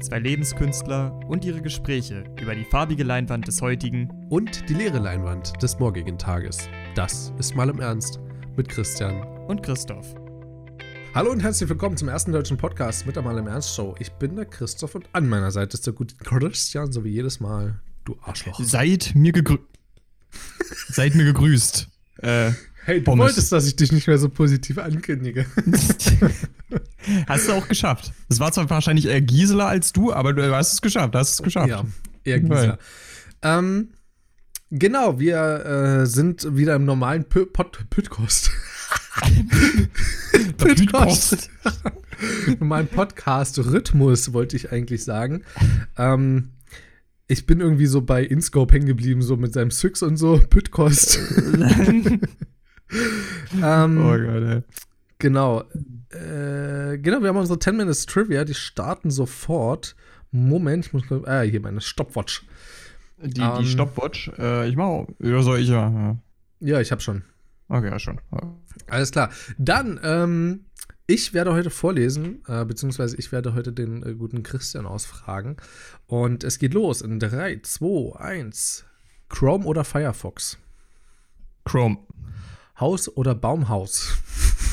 Zwei Lebenskünstler und ihre Gespräche über die farbige Leinwand des heutigen und die leere Leinwand des morgigen Tages. Das ist mal im Ernst mit Christian und Christoph. Hallo und herzlich willkommen zum ersten deutschen Podcast mit der Mal im Ernst Show. Ich bin der Christoph und an meiner Seite ist der gute Christian, so wie jedes Mal. Du Arschloch. Seid mir gegrüßt. Seid mir gegrüßt. Äh, hey, du Pommes. wolltest, dass ich dich nicht mehr so positiv ankündige. hast du auch geschafft. Es war zwar wahrscheinlich eher Gisela als du, aber du hast es geschafft. Hast es geschafft. Ja, eher Gisela. Ähm, genau, wir äh, sind wieder im normalen Podcast. Podcast. normalen Podcast-Rhythmus, wollte ich eigentlich sagen. Ähm, ich bin irgendwie so bei InScope hängen geblieben, so mit seinem Syx und so, Pütkost. ähm, oh Gott, ey. Genau. Äh, genau, wir haben unsere 10 Minutes Trivia, die starten sofort. Moment, ich muss mal, ah, hier meine Stopwatch. Die, um, die ähm, Stopwatch? Äh, ich mach, ja, soll ich ja. Ja, ja ich hab schon. Okay, ja, schon. Alles klar. Dann, ähm, ich werde heute vorlesen, äh, beziehungsweise ich werde heute den äh, guten Christian ausfragen. Und es geht los in 3, 2, 1. Chrome oder Firefox? Chrome. Haus oder Baumhaus?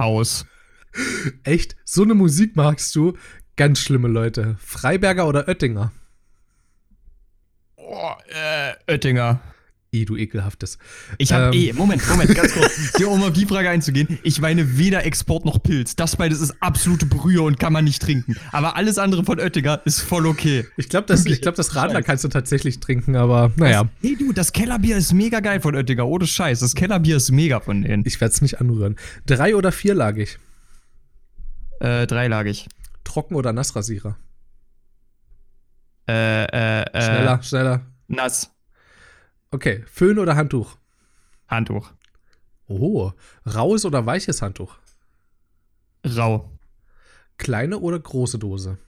Haus. Echt? So eine Musik magst du? Ganz schlimme Leute. Freiberger oder Oettinger? Oh, äh, Oettinger. Eh, du ekelhaftes. Ich habe ähm. eh, Moment, Moment, ganz kurz, hier um auf die Frage einzugehen. Ich meine weder Export noch Pilz. Das beides ist absolute Brühe und kann man nicht trinken. Aber alles andere von Oettinger ist voll okay. Ich glaube, das, glaub, das Radler kannst du tatsächlich trinken, aber naja. hey du, das Kellerbier ist mega geil von Oettinger. Ohne Scheiß. Das Kellerbier ist mega von denen. Ich werde es nicht anrühren. Drei- oder vierlagig? Äh, dreilagig. Trocken- oder Nassrasierer? Äh, äh, äh. Schneller, schneller. Nass. Okay, Föhn oder Handtuch? Handtuch. Oh, raues oder weiches Handtuch? Rau. Kleine oder große Dose?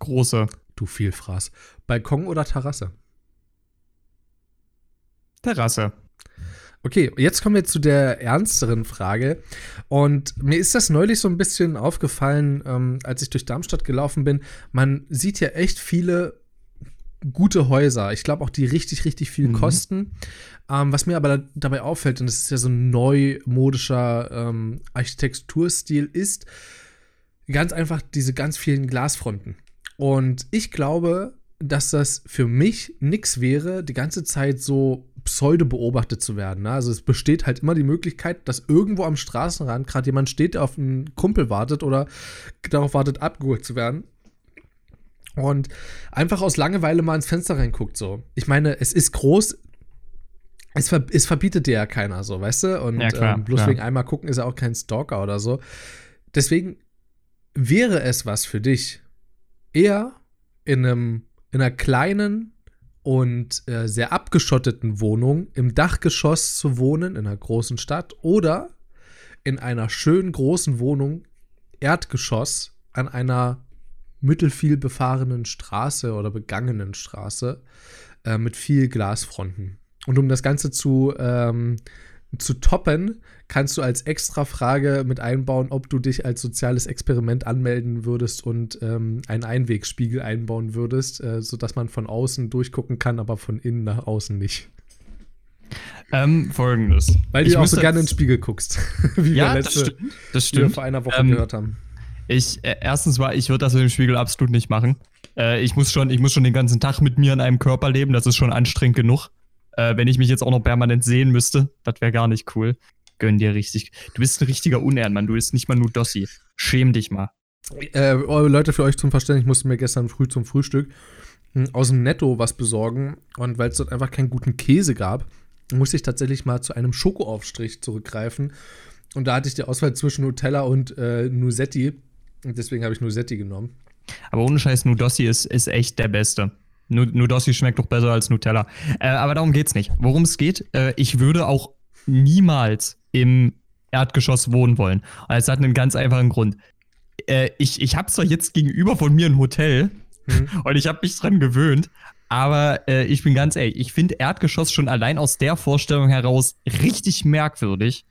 Große. Du Vielfraß. Balkon oder Terrasse? Terrasse. Okay, jetzt kommen wir zu der ernsteren Frage. Und mir ist das neulich so ein bisschen aufgefallen, ähm, als ich durch Darmstadt gelaufen bin. Man sieht ja echt viele gute Häuser. Ich glaube auch, die richtig, richtig viel mhm. kosten. Ähm, was mir aber da, dabei auffällt, und das ist ja so ein neumodischer ähm, Architekturstil, ist ganz einfach diese ganz vielen Glasfronten. Und ich glaube, dass das für mich nichts wäre, die ganze Zeit so pseudo beobachtet zu werden. Ne? Also es besteht halt immer die Möglichkeit, dass irgendwo am Straßenrand gerade jemand steht, der auf einen Kumpel wartet oder darauf wartet, abgeholt zu werden und einfach aus Langeweile mal ins Fenster reinguckt. So. Ich meine, es ist groß. Es, ver es verbietet dir ja keiner so, weißt du? Und ja, klar, ähm, bloß klar. wegen einmal gucken ist er auch kein Stalker oder so. Deswegen wäre es was für dich, eher in einem in einer kleinen und äh, sehr abgeschotteten Wohnung im Dachgeschoss zu wohnen in einer großen Stadt oder in einer schönen großen Wohnung Erdgeschoss an einer mittelfiel befahrenen Straße oder begangenen Straße äh, mit viel Glasfronten. Und um das Ganze zu, ähm, zu toppen, kannst du als extra Frage mit einbauen, ob du dich als soziales Experiment anmelden würdest und ähm, einen Einwegspiegel einbauen würdest, äh, sodass man von außen durchgucken kann, aber von innen nach außen nicht. Ähm, folgendes. Weil du auch so gerne in den Spiegel guckst. wie ja, wir letzte, das stimmt. Das stimmt. vor einer Woche ähm, gehört haben. Ich, äh, erstens war, ich würde das mit dem Spiegel absolut nicht machen. Äh, ich, muss schon, ich muss schon den ganzen Tag mit mir in einem Körper leben, das ist schon anstrengend genug. Äh, wenn ich mich jetzt auch noch permanent sehen müsste, das wäre gar nicht cool. Gönn dir richtig. Du bist ein richtiger Unehrenmann, du bist nicht mal nur Dossi. Schäm dich mal. Äh, Leute, für euch zum Verständnis, ich musste mir gestern früh zum Frühstück hm, aus dem Netto was besorgen und weil es dort einfach keinen guten Käse gab, musste ich tatsächlich mal zu einem Schokoaufstrich zurückgreifen. Und da hatte ich die Auswahl zwischen Nutella und äh, Nusetti. Und deswegen habe ich Nusetti genommen. Aber ohne Scheiß, Nudossi ist, ist echt der Beste. Nudossi schmeckt doch besser als Nutella. Äh, aber darum geht's nicht. Worum es geht, äh, ich würde auch niemals im Erdgeschoss wohnen wollen. Und es hat einen ganz einfachen Grund. Äh, ich ich habe zwar jetzt gegenüber von mir ein Hotel mhm. und ich habe mich dran gewöhnt, aber äh, ich bin ganz ehrlich, ich finde Erdgeschoss schon allein aus der Vorstellung heraus richtig merkwürdig.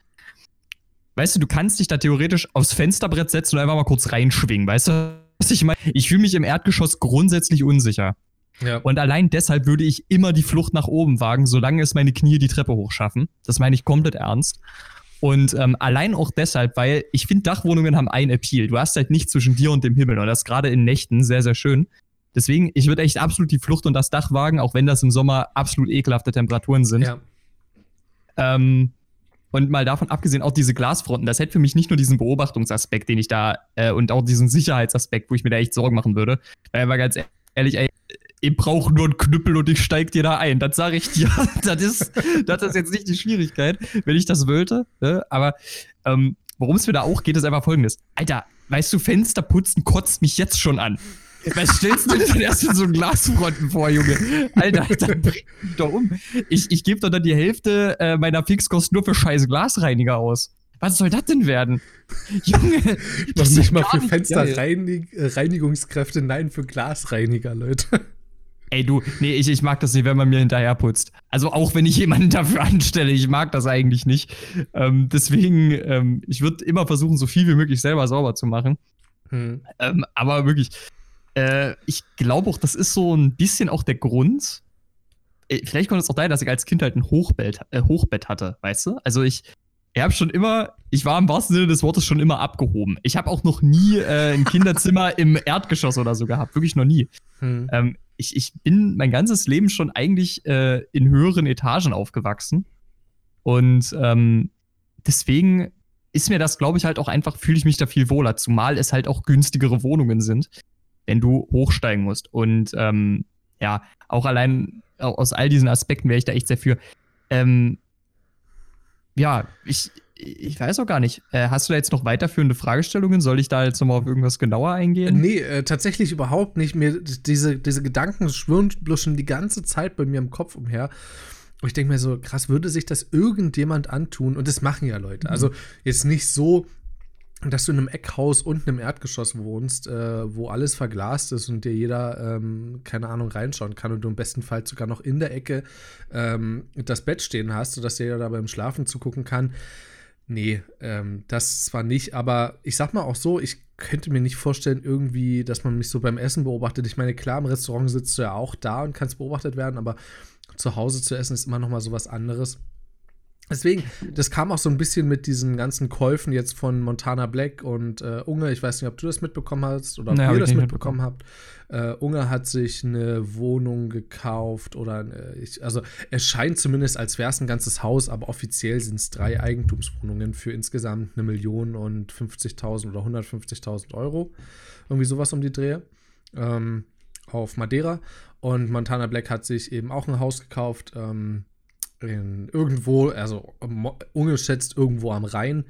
Weißt du, du kannst dich da theoretisch aufs Fensterbrett setzen und einfach mal kurz reinschwingen, weißt du, was ich meine? Ich fühle mich im Erdgeschoss grundsätzlich unsicher. Ja. Und allein deshalb würde ich immer die Flucht nach oben wagen, solange es meine Knie die Treppe hochschaffen. Das meine ich komplett ernst. Und ähm, allein auch deshalb, weil ich finde, Dachwohnungen haben einen Appeal. Du hast halt nicht zwischen dir und dem Himmel. Und das gerade in Nächten sehr, sehr schön. Deswegen, ich würde echt absolut die Flucht und das Dach wagen, auch wenn das im Sommer absolut ekelhafte Temperaturen sind. Ja. Ähm, und mal davon abgesehen, auch diese Glasfronten, das hätte für mich nicht nur diesen Beobachtungsaspekt, den ich da, äh, und auch diesen Sicherheitsaspekt, wo ich mir da echt Sorgen machen würde. Weil, aber ganz ehrlich, ey, ich brauche nur einen Knüppel und ich steig dir da ein. Das sage ich dir. das, ist, das ist jetzt nicht die Schwierigkeit, wenn ich das wollte. Ne? Aber ähm, worum es mir da auch geht, ist einfach folgendes. Alter, weißt du, Fenster putzen kotzt mich jetzt schon an. Was stellst du dir denn erst in so einen Glasfronten vor, Junge? Alter, dann bring mich doch um. Ich, ich gebe doch dann die Hälfte äh, meiner Fixkosten nur für scheiß Glasreiniger aus. Was soll das denn werden? Junge, das ist nicht mal für Fensterreinigungskräfte, nein, für Glasreiniger, Leute. Ey, du, nee, ich, ich mag das nicht, wenn man mir hinterher putzt. Also auch wenn ich jemanden dafür anstelle, ich mag das eigentlich nicht. Ähm, deswegen, ähm, ich würde immer versuchen, so viel wie möglich selber sauber zu machen. Hm. Ähm, aber wirklich, äh, ich glaube auch, das ist so ein bisschen auch der Grund. Äh, vielleicht kommt es auch daher, dass ich als Kind halt ein Hochbett, äh, Hochbett hatte, weißt du? Also ich, ich habe schon immer, ich war im wahrsten Sinne des Wortes schon immer abgehoben. Ich habe auch noch nie äh, ein Kinderzimmer im Erdgeschoss oder so gehabt, wirklich noch nie. Hm. Ähm, ich, ich bin mein ganzes Leben schon eigentlich äh, in höheren Etagen aufgewachsen. Und ähm, deswegen ist mir das, glaube ich, halt auch einfach, fühle ich mich da viel wohler, zumal es halt auch günstigere Wohnungen sind wenn du hochsteigen musst. Und ähm, ja, auch allein aus all diesen Aspekten wäre ich da echt sehr für. Ähm, ja, ich, ich weiß auch gar nicht. Äh, hast du da jetzt noch weiterführende Fragestellungen? Soll ich da jetzt nochmal auf irgendwas genauer eingehen? Nee, äh, tatsächlich überhaupt nicht. Mir, diese, diese Gedanken schwirren bloß schon die ganze Zeit bei mir im Kopf umher. Und ich denke mir so, krass, würde sich das irgendjemand antun? Und das machen ja Leute. Also jetzt nicht so, dass du in einem Eckhaus unten im Erdgeschoss wohnst, äh, wo alles verglast ist und dir jeder, ähm, keine Ahnung, reinschauen kann und du im besten Fall sogar noch in der Ecke ähm, das Bett stehen hast, sodass jeder da beim Schlafen zugucken kann. Nee, ähm, das zwar nicht, aber ich sag mal auch so, ich könnte mir nicht vorstellen, irgendwie, dass man mich so beim Essen beobachtet. Ich meine, klar, im Restaurant sitzt du ja auch da und kannst beobachtet werden, aber zu Hause zu essen ist immer noch mal so was anderes. Deswegen, das kam auch so ein bisschen mit diesen ganzen Käufen jetzt von Montana Black und äh, Unge. Ich weiß nicht, ob du das mitbekommen hast oder ob naja, ihr das mitbekommen, habt. Äh, Unge hat sich eine Wohnung gekauft oder äh, ich, also es scheint zumindest, als wäre es ein ganzes Haus, aber offiziell sind es drei Eigentumswohnungen für insgesamt eine Million und 50.000 oder 150.000 Euro. Irgendwie sowas um die Dreh. Ähm, auf Madeira. Und Montana Black hat sich eben auch ein Haus gekauft. Ähm, in irgendwo, also ungeschätzt irgendwo am Rhein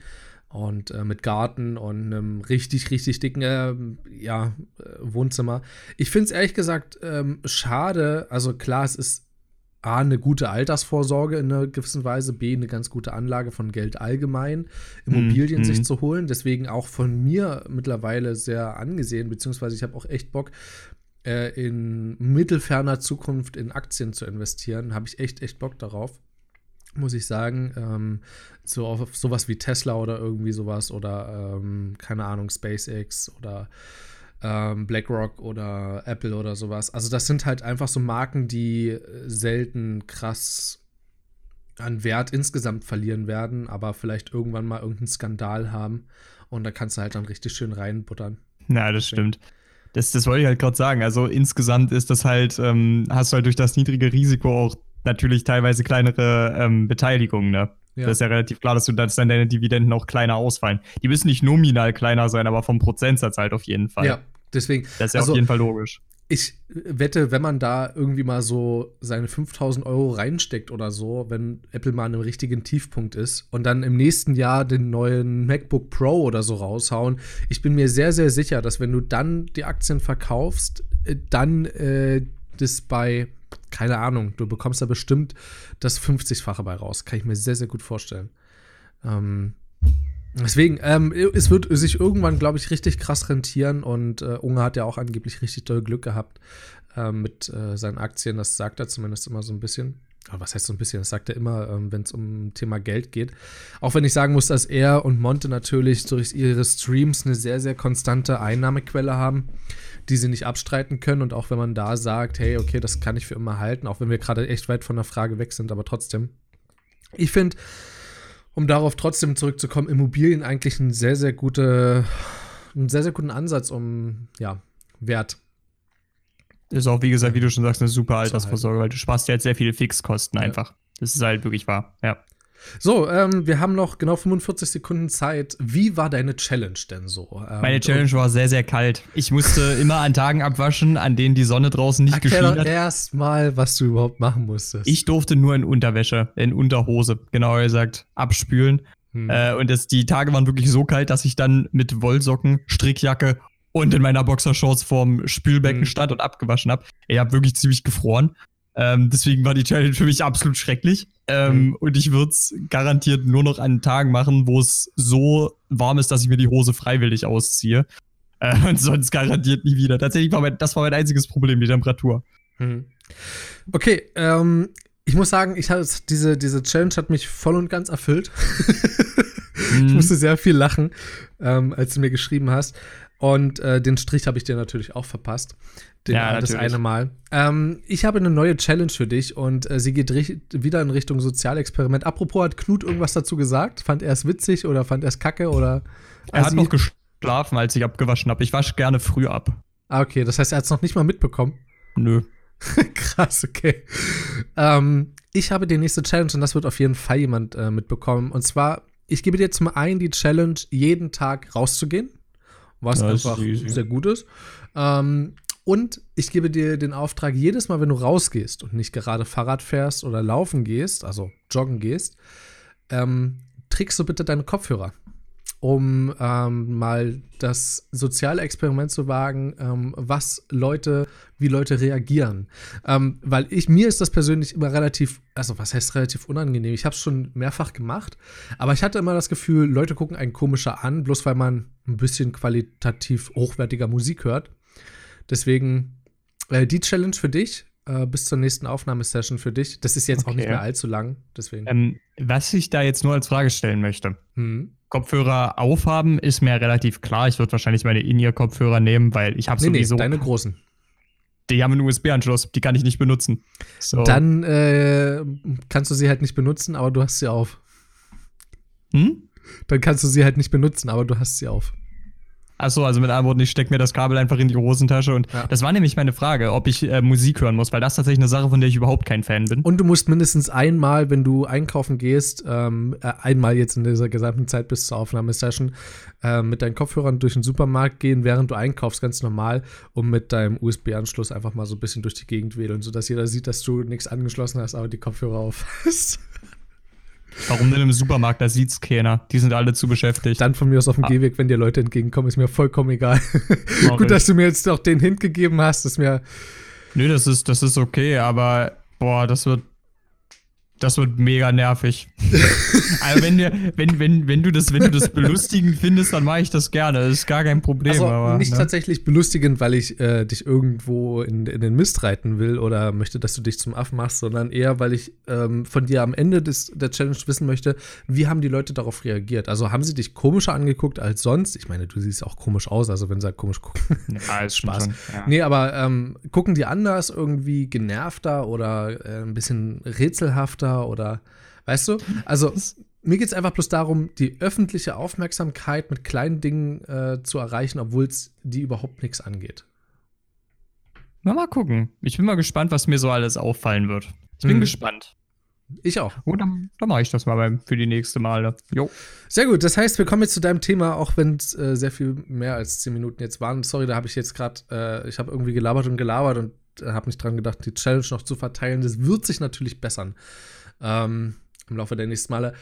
und äh, mit Garten und einem richtig, richtig dicken äh, ja, Wohnzimmer. Ich finde es ehrlich gesagt ähm, schade. Also klar, es ist A, eine gute Altersvorsorge in einer gewissen Weise, B, eine ganz gute Anlage von Geld allgemein, Immobilien mm, sich mm. zu holen. Deswegen auch von mir mittlerweile sehr angesehen, beziehungsweise ich habe auch echt Bock, äh, in mittelferner Zukunft in Aktien zu investieren. Habe ich echt, echt Bock darauf muss ich sagen. Ähm, so auf sowas wie Tesla oder irgendwie sowas oder ähm, keine Ahnung, SpaceX oder ähm, BlackRock oder Apple oder sowas. Also das sind halt einfach so Marken, die selten krass an Wert insgesamt verlieren werden, aber vielleicht irgendwann mal irgendeinen Skandal haben und da kannst du halt dann richtig schön reinbuttern. Na, das stimmt. Das, das wollte ich halt gerade sagen. Also insgesamt ist das halt, ähm, hast du halt durch das niedrige Risiko auch natürlich teilweise kleinere ähm, Beteiligungen, ne? Ja. Das ist ja relativ klar, dass du dass dann deine Dividenden auch kleiner ausfallen. Die müssen nicht nominal kleiner sein, aber vom Prozentsatz halt auf jeden Fall. Ja, deswegen. Das ist ja also, auf jeden Fall logisch. Ich wette, wenn man da irgendwie mal so seine 5000 Euro reinsteckt oder so, wenn Apple mal an einem richtigen Tiefpunkt ist und dann im nächsten Jahr den neuen MacBook Pro oder so raushauen, ich bin mir sehr, sehr sicher, dass wenn du dann die Aktien verkaufst, äh, dann äh, das bei, keine Ahnung, du bekommst da bestimmt das 50-fache bei raus. Kann ich mir sehr, sehr gut vorstellen. Ähm, Deswegen, ähm, es wird sich irgendwann, glaube ich, richtig krass rentieren und äh, Unge hat ja auch angeblich richtig doll Glück gehabt äh, mit äh, seinen Aktien, das sagt er zumindest immer so ein bisschen. aber was heißt so ein bisschen, das sagt er immer, ähm, wenn es um Thema Geld geht. Auch wenn ich sagen muss, dass er und Monte natürlich durch ihre Streams eine sehr, sehr konstante Einnahmequelle haben, die sie nicht abstreiten können. Und auch wenn man da sagt, hey, okay, das kann ich für immer halten, auch wenn wir gerade echt weit von der Frage weg sind, aber trotzdem. Ich finde, um darauf trotzdem zurückzukommen, Immobilien eigentlich ein sehr, sehr gute, einen sehr, sehr guten Ansatz, um ja, Wert ist auch, wie gesagt, wie du schon sagst, eine super Altersvorsorge, weil du sparst ja jetzt sehr viele Fixkosten einfach. Das ist halt wirklich wahr, ja. So, ähm, wir haben noch genau 45 Sekunden Zeit. Wie war deine Challenge denn so? Ähm, Meine Challenge war sehr, sehr kalt. Ich musste immer an Tagen abwaschen, an denen die Sonne draußen nicht geschienen hat. Erklär erst mal, was du überhaupt machen musstest. Ich durfte nur in Unterwäsche, in Unterhose, genauer gesagt, abspülen. Hm. Äh, und das, die Tage waren wirklich so kalt, dass ich dann mit Wollsocken, Strickjacke und in meiner Boxershorts vorm Spülbecken mhm. stand und abgewaschen habe. Ich habe wirklich ziemlich gefroren. Ähm, deswegen war die Challenge für mich absolut schrecklich. Ähm, mhm. Und ich würde es garantiert nur noch an Tagen machen, wo es so warm ist, dass ich mir die Hose freiwillig ausziehe. Äh, und sonst garantiert nie wieder. Tatsächlich war mein, das war mein einziges Problem, die Temperatur. Mhm. Okay, ähm, ich muss sagen, ich hatte diese, diese Challenge hat mich voll und ganz erfüllt. ich mhm. musste sehr viel lachen, ähm, als du mir geschrieben hast. Und äh, den Strich habe ich dir natürlich auch verpasst. Den, ja, das eine Mal. Ähm, ich habe eine neue Challenge für dich und äh, sie geht wieder in Richtung Sozialexperiment. Apropos, hat Knut irgendwas dazu gesagt? Fand er es witzig oder fand er es kacke? Oder, er hat noch geschlafen, als ich abgewaschen habe. Ich wasche gerne früh ab. Ah, okay. Das heißt, er hat es noch nicht mal mitbekommen? Nö. Krass, okay. Ähm, ich habe die nächste Challenge und das wird auf jeden Fall jemand äh, mitbekommen. Und zwar, ich gebe dir zum einen die Challenge, jeden Tag rauszugehen was ja, einfach sehr gut ist. Ähm, und ich gebe dir den Auftrag, jedes Mal, wenn du rausgehst und nicht gerade Fahrrad fährst oder laufen gehst, also joggen gehst, ähm, trägst du bitte deine Kopfhörer um ähm, mal das soziale Experiment zu wagen, ähm, was Leute, wie Leute reagieren. Ähm, weil ich, mir ist das persönlich immer relativ, also was heißt relativ unangenehm? Ich habe es schon mehrfach gemacht, aber ich hatte immer das Gefühl, Leute gucken einen komischer an, bloß weil man ein bisschen qualitativ hochwertiger Musik hört. Deswegen äh, die Challenge für dich, äh, bis zur nächsten Aufnahmesession für dich. Das ist jetzt okay. auch nicht mehr allzu lang, deswegen. Ähm, was ich da jetzt nur als Frage stellen möchte. Hm. Kopfhörer aufhaben, ist mir relativ klar. Ich würde wahrscheinlich meine In-Ear-Kopfhörer nehmen, weil ich habe nee, sowieso. Nee, deine großen. Die haben einen USB-Anschluss, die kann ich nicht benutzen. So. Dann äh, kannst du sie halt nicht benutzen, aber du hast sie auf. Hm? Dann kannst du sie halt nicht benutzen, aber du hast sie auf. Achso, also mit anderen Worten, ich stecke mir das Kabel einfach in die Hosentasche und ja. das war nämlich meine Frage, ob ich äh, Musik hören muss, weil das tatsächlich eine Sache, von der ich überhaupt kein Fan bin. Und du musst mindestens einmal, wenn du einkaufen gehst, ähm, äh, einmal jetzt in dieser gesamten Zeit bis zur Aufnahmesession, äh, mit deinen Kopfhörern durch den Supermarkt gehen, während du einkaufst, ganz normal, um mit deinem USB-Anschluss einfach mal so ein bisschen durch die Gegend wedeln, sodass jeder sieht, dass du nichts angeschlossen hast, aber die Kopfhörer auf hast. Warum denn im Supermarkt? Da sieht's keiner. Die sind alle zu beschäftigt. Dann von mir aus auf dem ah. Gehweg, wenn dir Leute entgegenkommen, ist mir vollkommen egal. Gut, dass du mir jetzt auch den Hint gegeben hast, ist mir. Nö, das ist, das ist okay, aber boah, das wird das wird mega nervig. also wenn, wenn, wenn, wenn, du das, wenn du das belustigend findest, dann mache ich das gerne. Das ist gar kein Problem. Also aber, nicht ne? tatsächlich belustigend, weil ich äh, dich irgendwo in, in, den Mist reiten will oder möchte, dass du dich zum Affen machst, sondern eher, weil ich ähm, von dir am Ende des, der Challenge wissen möchte, wie haben die Leute darauf reagiert? Also haben sie dich komischer angeguckt als sonst? Ich meine, du siehst auch komisch aus, also wenn sie halt komisch gucken. Ja, ist Spaß. Schon, ja. Nee, aber ähm, gucken die anders, irgendwie genervter oder äh, ein bisschen rätselhafter? Charakter oder weißt du? Also mir geht es einfach bloß darum, die öffentliche Aufmerksamkeit mit kleinen Dingen äh, zu erreichen, obwohl es die überhaupt nichts angeht. Na, mal gucken. Ich bin mal gespannt, was mir so alles auffallen wird. Ich bin hm. gespannt. Ich auch. Gut, dann, dann mache ich das mal beim, für die nächste Male. Jo. Sehr gut. Das heißt, wir kommen jetzt zu deinem Thema, auch wenn es äh, sehr viel mehr als zehn Minuten jetzt waren. Sorry, da habe ich jetzt gerade, äh, ich habe irgendwie gelabert und gelabert und äh, habe nicht dran gedacht, die Challenge noch zu verteilen. Das wird sich natürlich bessern ähm, im Laufe der nächsten Male.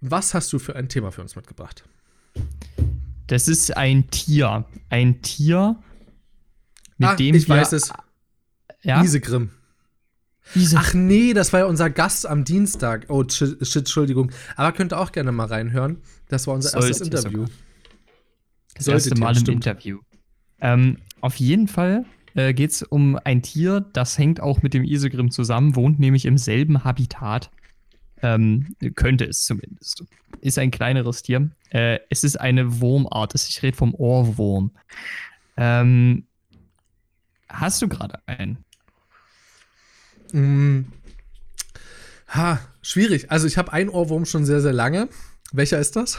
Was hast du für ein Thema für uns mitgebracht? Das ist ein Tier. Ein Tier, mit ah, dem ich wir, weiß es. Ja? Isegrim. Isegrim. Ach nee, das war ja unser Gast am Dienstag. Oh, shit, Entschuldigung. Aber könnt ihr auch gerne mal reinhören. Das war unser Sollte erstes Interview. Das erste Mal im stimmt. Interview. Ähm, auf jeden Fall äh, geht es um ein Tier, das hängt auch mit dem Isegrim zusammen, wohnt nämlich im selben Habitat. Ähm, könnte es zumindest. Ist ein kleineres Tier. Äh, es ist eine Wurmart. Ich rede vom Ohrwurm. Ähm, hast du gerade einen? Mm. Ha, schwierig. Also ich habe einen Ohrwurm schon sehr, sehr lange. Welcher ist das?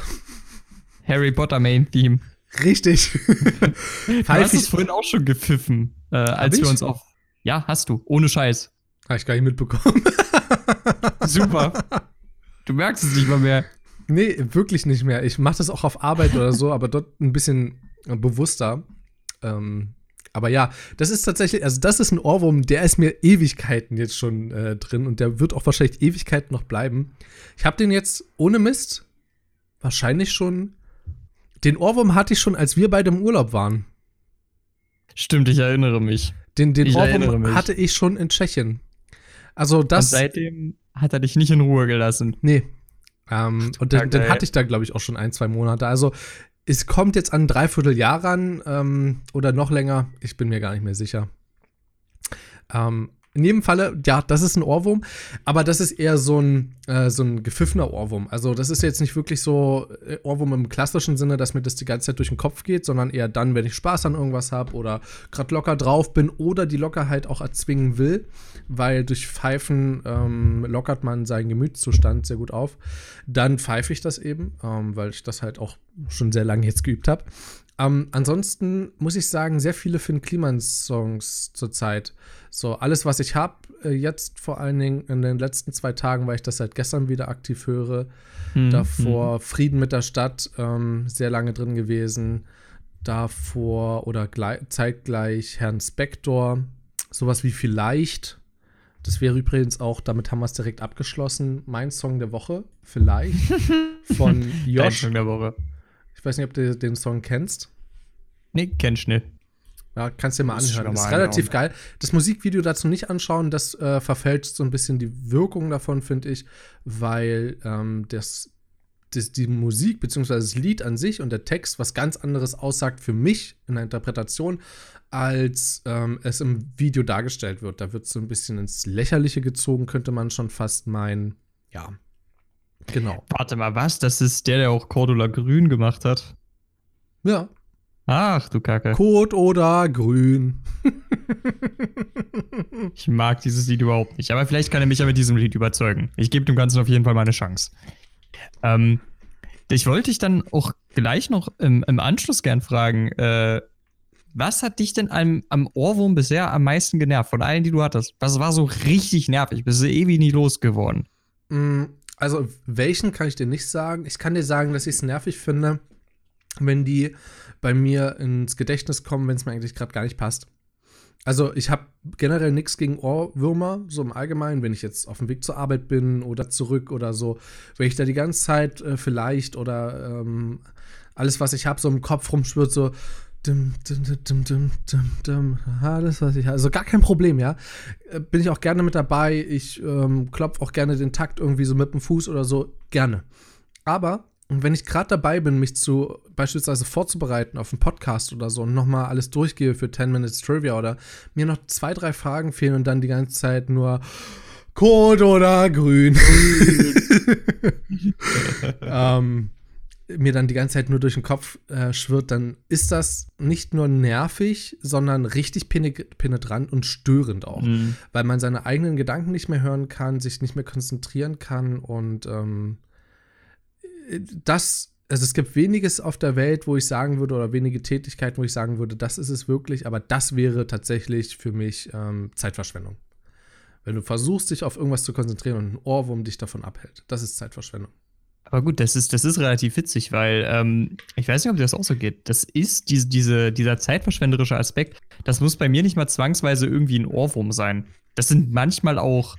Harry Potter Main Theme. Richtig. du hast es vorhin auch schon gepfiffen, äh, als wir uns auf. Ja, hast du. Ohne Scheiß. Habe ich gar nicht mitbekommen. Super. Du merkst es nicht mal mehr. Nee, wirklich nicht mehr. Ich mache das auch auf Arbeit oder so, aber dort ein bisschen bewusster. Ähm, aber ja, das ist tatsächlich, also das ist ein Ohrwurm, der ist mir Ewigkeiten jetzt schon äh, drin und der wird auch wahrscheinlich Ewigkeiten noch bleiben. Ich habe den jetzt ohne Mist wahrscheinlich schon. Den Ohrwurm hatte ich schon, als wir beide im Urlaub waren. Stimmt, ich erinnere mich. Den, den Ohrwurm hatte ich schon in Tschechien. Also das. Und seitdem hat er dich nicht in Ruhe gelassen. Nee. Ähm, und den, den, hatte ich da, glaube ich, auch schon ein, zwei Monate. Also es kommt jetzt an ein Dreivierteljahr ran ähm, oder noch länger. Ich bin mir gar nicht mehr sicher. Ähm, in jedem Falle, ja, das ist ein Ohrwurm, aber das ist eher so ein, äh, so ein gepfiffener Ohrwurm. Also, das ist jetzt nicht wirklich so äh, Ohrwurm im klassischen Sinne, dass mir das die ganze Zeit durch den Kopf geht, sondern eher dann, wenn ich Spaß an irgendwas habe oder gerade locker drauf bin oder die Lockerheit auch erzwingen will, weil durch Pfeifen ähm, lockert man seinen Gemütszustand sehr gut auf. Dann pfeife ich das eben, ähm, weil ich das halt auch schon sehr lange jetzt geübt habe. Ähm, ansonsten muss ich sagen, sehr viele Finn Kliman-Songs zurzeit. So, alles, was ich habe, äh, jetzt vor allen Dingen in den letzten zwei Tagen, weil ich das seit gestern wieder aktiv höre. Mhm. Davor hm. Frieden mit der Stadt, ähm, sehr lange drin gewesen. Davor oder zeitgleich Herrn Spektor, sowas wie Vielleicht. Das wäre übrigens auch, damit haben wir es direkt abgeschlossen, mein Song der Woche, Vielleicht, von Josh. Dein Song der Woche. Ich weiß nicht, ob du den Song kennst. Nee, kennst du nicht. Ja, kannst du dir mal anhören. Das ist relativ geil. Das Musikvideo dazu nicht anschauen, das äh, verfälscht so ein bisschen die Wirkung davon, finde ich, weil ähm, das, das, die Musik bzw. das Lied an sich und der Text was ganz anderes aussagt für mich in der Interpretation, als ähm, es im Video dargestellt wird. Da wird so ein bisschen ins Lächerliche gezogen, könnte man schon fast meinen. Ja, Genau. Warte mal, was? Das ist der, der auch Cordula Grün gemacht hat? Ja. Ach, du Kacke. Kurt oder Grün. ich mag dieses Lied überhaupt nicht. Aber vielleicht kann er mich ja mit diesem Lied überzeugen. Ich gebe dem Ganzen auf jeden Fall mal eine Chance. Ähm, ich wollte dich dann auch gleich noch im, im Anschluss gern fragen, äh, was hat dich denn am, am, Ohrwurm bisher am meisten genervt von allen, die du hattest? Was war so richtig nervig? Bist du ewig nie losgeworden? Mm, also, welchen kann ich dir nicht sagen. Ich kann dir sagen, dass ich es nervig finde, wenn die bei mir ins Gedächtnis kommen, wenn es mir eigentlich gerade gar nicht passt. Also, ich habe generell nichts gegen Ohrwürmer, so im Allgemeinen, wenn ich jetzt auf dem Weg zur Arbeit bin oder zurück oder so. Wenn ich da die ganze Zeit äh, vielleicht oder ähm, alles, was ich habe, so im Kopf rumschwirrt, so, Dim, dim, dim, dim, dim, dim, Alles, was ich habe. Also gar kein Problem, ja. Äh, bin ich auch gerne mit dabei. Ich ähm, klopfe auch gerne den Takt irgendwie so mit dem Fuß oder so. Gerne. Aber wenn ich gerade dabei bin, mich zu beispielsweise vorzubereiten auf einen Podcast oder so und nochmal alles durchgehe für 10 Minutes Trivia oder mir noch zwei, drei Fragen fehlen und dann die ganze Zeit nur Code oder Grün. ähm, mir dann die ganze Zeit nur durch den Kopf äh, schwirrt, dann ist das nicht nur nervig, sondern richtig penetrant und störend auch. Mhm. Weil man seine eigenen Gedanken nicht mehr hören kann, sich nicht mehr konzentrieren kann und ähm, das, also es gibt weniges auf der Welt, wo ich sagen würde, oder wenige Tätigkeiten, wo ich sagen würde, das ist es wirklich, aber das wäre tatsächlich für mich ähm, Zeitverschwendung. Wenn du versuchst, dich auf irgendwas zu konzentrieren und ein Ohrwurm dich davon abhält, das ist Zeitverschwendung. Aber gut, das ist, das ist relativ witzig, weil ähm, ich weiß nicht, ob dir das auch so geht. Das ist diese, diese, dieser zeitverschwenderische Aspekt, das muss bei mir nicht mal zwangsweise irgendwie ein Ohrwurm sein. Das sind manchmal auch,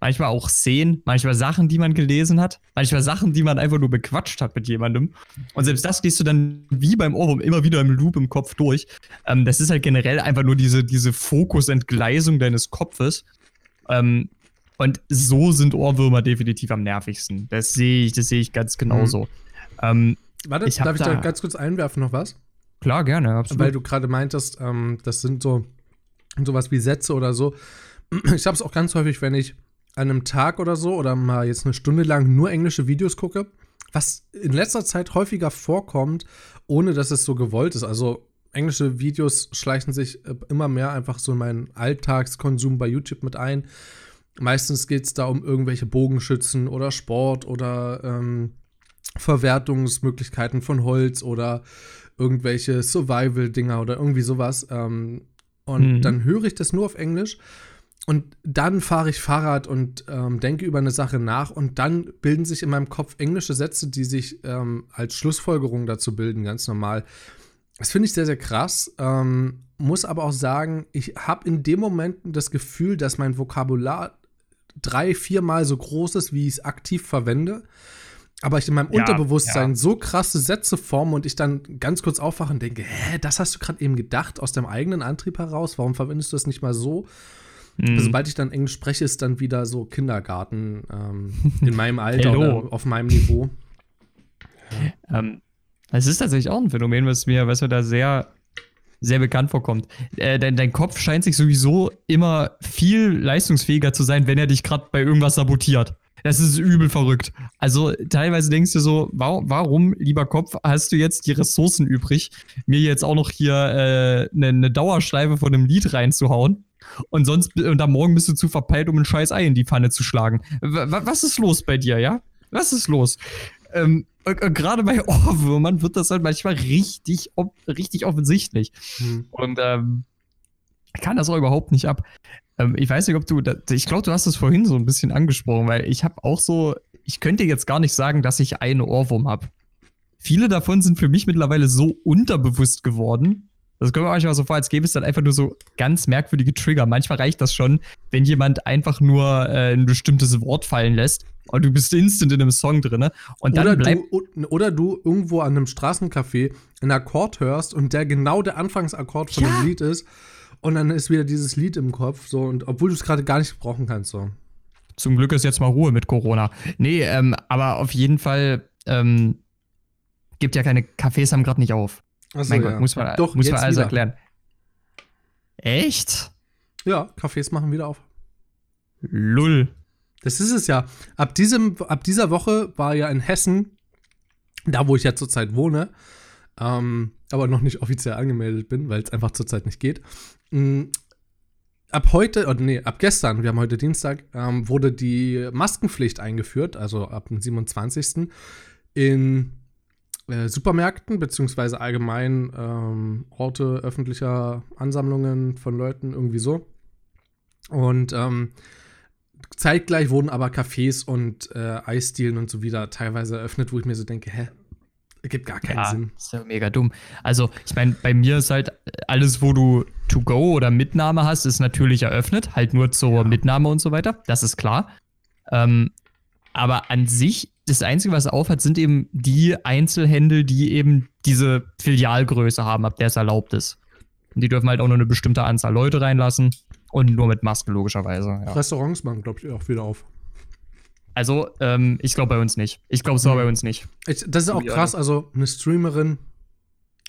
manchmal auch Szenen, manchmal Sachen, die man gelesen hat, manchmal Sachen, die man einfach nur bequatscht hat mit jemandem. Und selbst das gehst du dann wie beim Ohrwurm immer wieder im Loop im Kopf durch. Ähm, das ist halt generell einfach nur diese, diese Fokusentgleisung deines Kopfes. Ähm, und so sind Ohrwürmer definitiv am nervigsten. Das sehe ich, das sehe ich ganz genauso. Mhm. Ähm, Warte, ich darf ich da ganz kurz einwerfen noch was? Klar, gerne, absolut. Weil du gerade meintest, ähm, das sind so sowas wie Sätze oder so. Ich habe es auch ganz häufig, wenn ich an einem Tag oder so oder mal jetzt eine Stunde lang nur englische Videos gucke, was in letzter Zeit häufiger vorkommt, ohne dass es so gewollt ist. Also englische Videos schleichen sich äh, immer mehr einfach so in meinen Alltagskonsum bei YouTube mit ein. Meistens geht es da um irgendwelche Bogenschützen oder Sport oder ähm, Verwertungsmöglichkeiten von Holz oder irgendwelche Survival-Dinger oder irgendwie sowas. Ähm, und mhm. dann höre ich das nur auf Englisch. Und dann fahre ich Fahrrad und ähm, denke über eine Sache nach und dann bilden sich in meinem Kopf englische Sätze, die sich ähm, als Schlussfolgerung dazu bilden, ganz normal. Das finde ich sehr, sehr krass. Ähm, muss aber auch sagen, ich habe in dem Moment das Gefühl, dass mein Vokabular drei, viermal so groß ist, wie ich es aktiv verwende. Aber ich in meinem ja, Unterbewusstsein ja. so krasse Sätze forme und ich dann ganz kurz aufwache und denke, hä, das hast du gerade eben gedacht aus deinem eigenen Antrieb heraus? Warum verwendest du das nicht mal so? Mhm. Sobald ich dann Englisch spreche, ist dann wieder so Kindergarten ähm, in meinem Alter oder auf meinem Niveau. Ja. Ähm, es ist tatsächlich auch ein Phänomen, was mir, was mir da sehr sehr bekannt vorkommt. Äh, dein, dein Kopf scheint sich sowieso immer viel leistungsfähiger zu sein, wenn er dich gerade bei irgendwas sabotiert. Das ist übel verrückt. Also teilweise denkst du so, warum, warum, lieber Kopf, hast du jetzt die Ressourcen übrig, mir jetzt auch noch hier äh, eine, eine Dauerschleife von einem Lied reinzuhauen? Und sonst, und am Morgen bist du zu verpeilt, um ein scheiß Ei in die Pfanne zu schlagen. W was ist los bei dir, ja? Was ist los? Ähm, gerade bei Ohrwürmern wird das halt manchmal richtig, richtig offensichtlich. Hm. Und ähm, kann das auch überhaupt nicht ab. Ähm, ich weiß nicht, ob du, ich glaube, du hast es vorhin so ein bisschen angesprochen, weil ich habe auch so, ich könnte jetzt gar nicht sagen, dass ich einen Ohrwurm habe. Viele davon sind für mich mittlerweile so unterbewusst geworden. Das kommt mir manchmal so vor, als gäbe es dann einfach nur so ganz merkwürdige Trigger. Manchmal reicht das schon, wenn jemand einfach nur äh, ein bestimmtes Wort fallen lässt und du bist instant in einem Song drin. Und dann oder, bleibt du, oder du irgendwo an einem Straßencafé einen Akkord hörst und der genau der Anfangsakkord von ja. dem Lied ist. Und dann ist wieder dieses Lied im Kopf, so, und obwohl du es gerade gar nicht brauchen kannst, so. Zum Glück ist jetzt mal Ruhe mit Corona. Nee, ähm, aber auf jeden Fall ähm, gibt ja keine Cafés haben gerade nicht auf. Achso, mein ja. Gott, muss man, Doch, muss man alles wieder. erklären. Echt? Ja, Cafés machen wieder auf. Lull. Das ist es ja. Ab, diesem, ab dieser Woche war ja in Hessen, da wo ich ja zurzeit wohne, ähm, aber noch nicht offiziell angemeldet bin, weil es einfach zurzeit nicht geht. Mhm. Ab heute, oder nee, ab gestern, wir haben heute Dienstag, ähm, wurde die Maskenpflicht eingeführt, also ab dem 27. in äh, Supermärkten, beziehungsweise allgemein ähm, Orte öffentlicher Ansammlungen von Leuten, irgendwie so. Und ähm, zeitgleich wurden aber Cafés und äh, Eisdielen und so wieder teilweise eröffnet, wo ich mir so denke, hä, Ergibt gar keinen ja, Sinn. Ist ja mega dumm. Also, ich meine, bei mir ist halt alles, wo du To-Go oder Mitnahme hast, ist natürlich eröffnet. Halt nur zur ja. Mitnahme und so weiter. Das ist klar. Ähm, aber an sich, das Einzige, was aufhat, sind eben die Einzelhändel, die eben diese Filialgröße haben, ab der es erlaubt ist. Und die dürfen halt auch nur eine bestimmte Anzahl Leute reinlassen und nur mit Masken, logischerweise. Ja. Restaurants machen, glaube ich, auch wieder auf. Also, ähm, ich glaube bei uns nicht. Ich glaube, es war mhm. bei uns nicht. Ich, das ist auch krass. Also, eine Streamerin,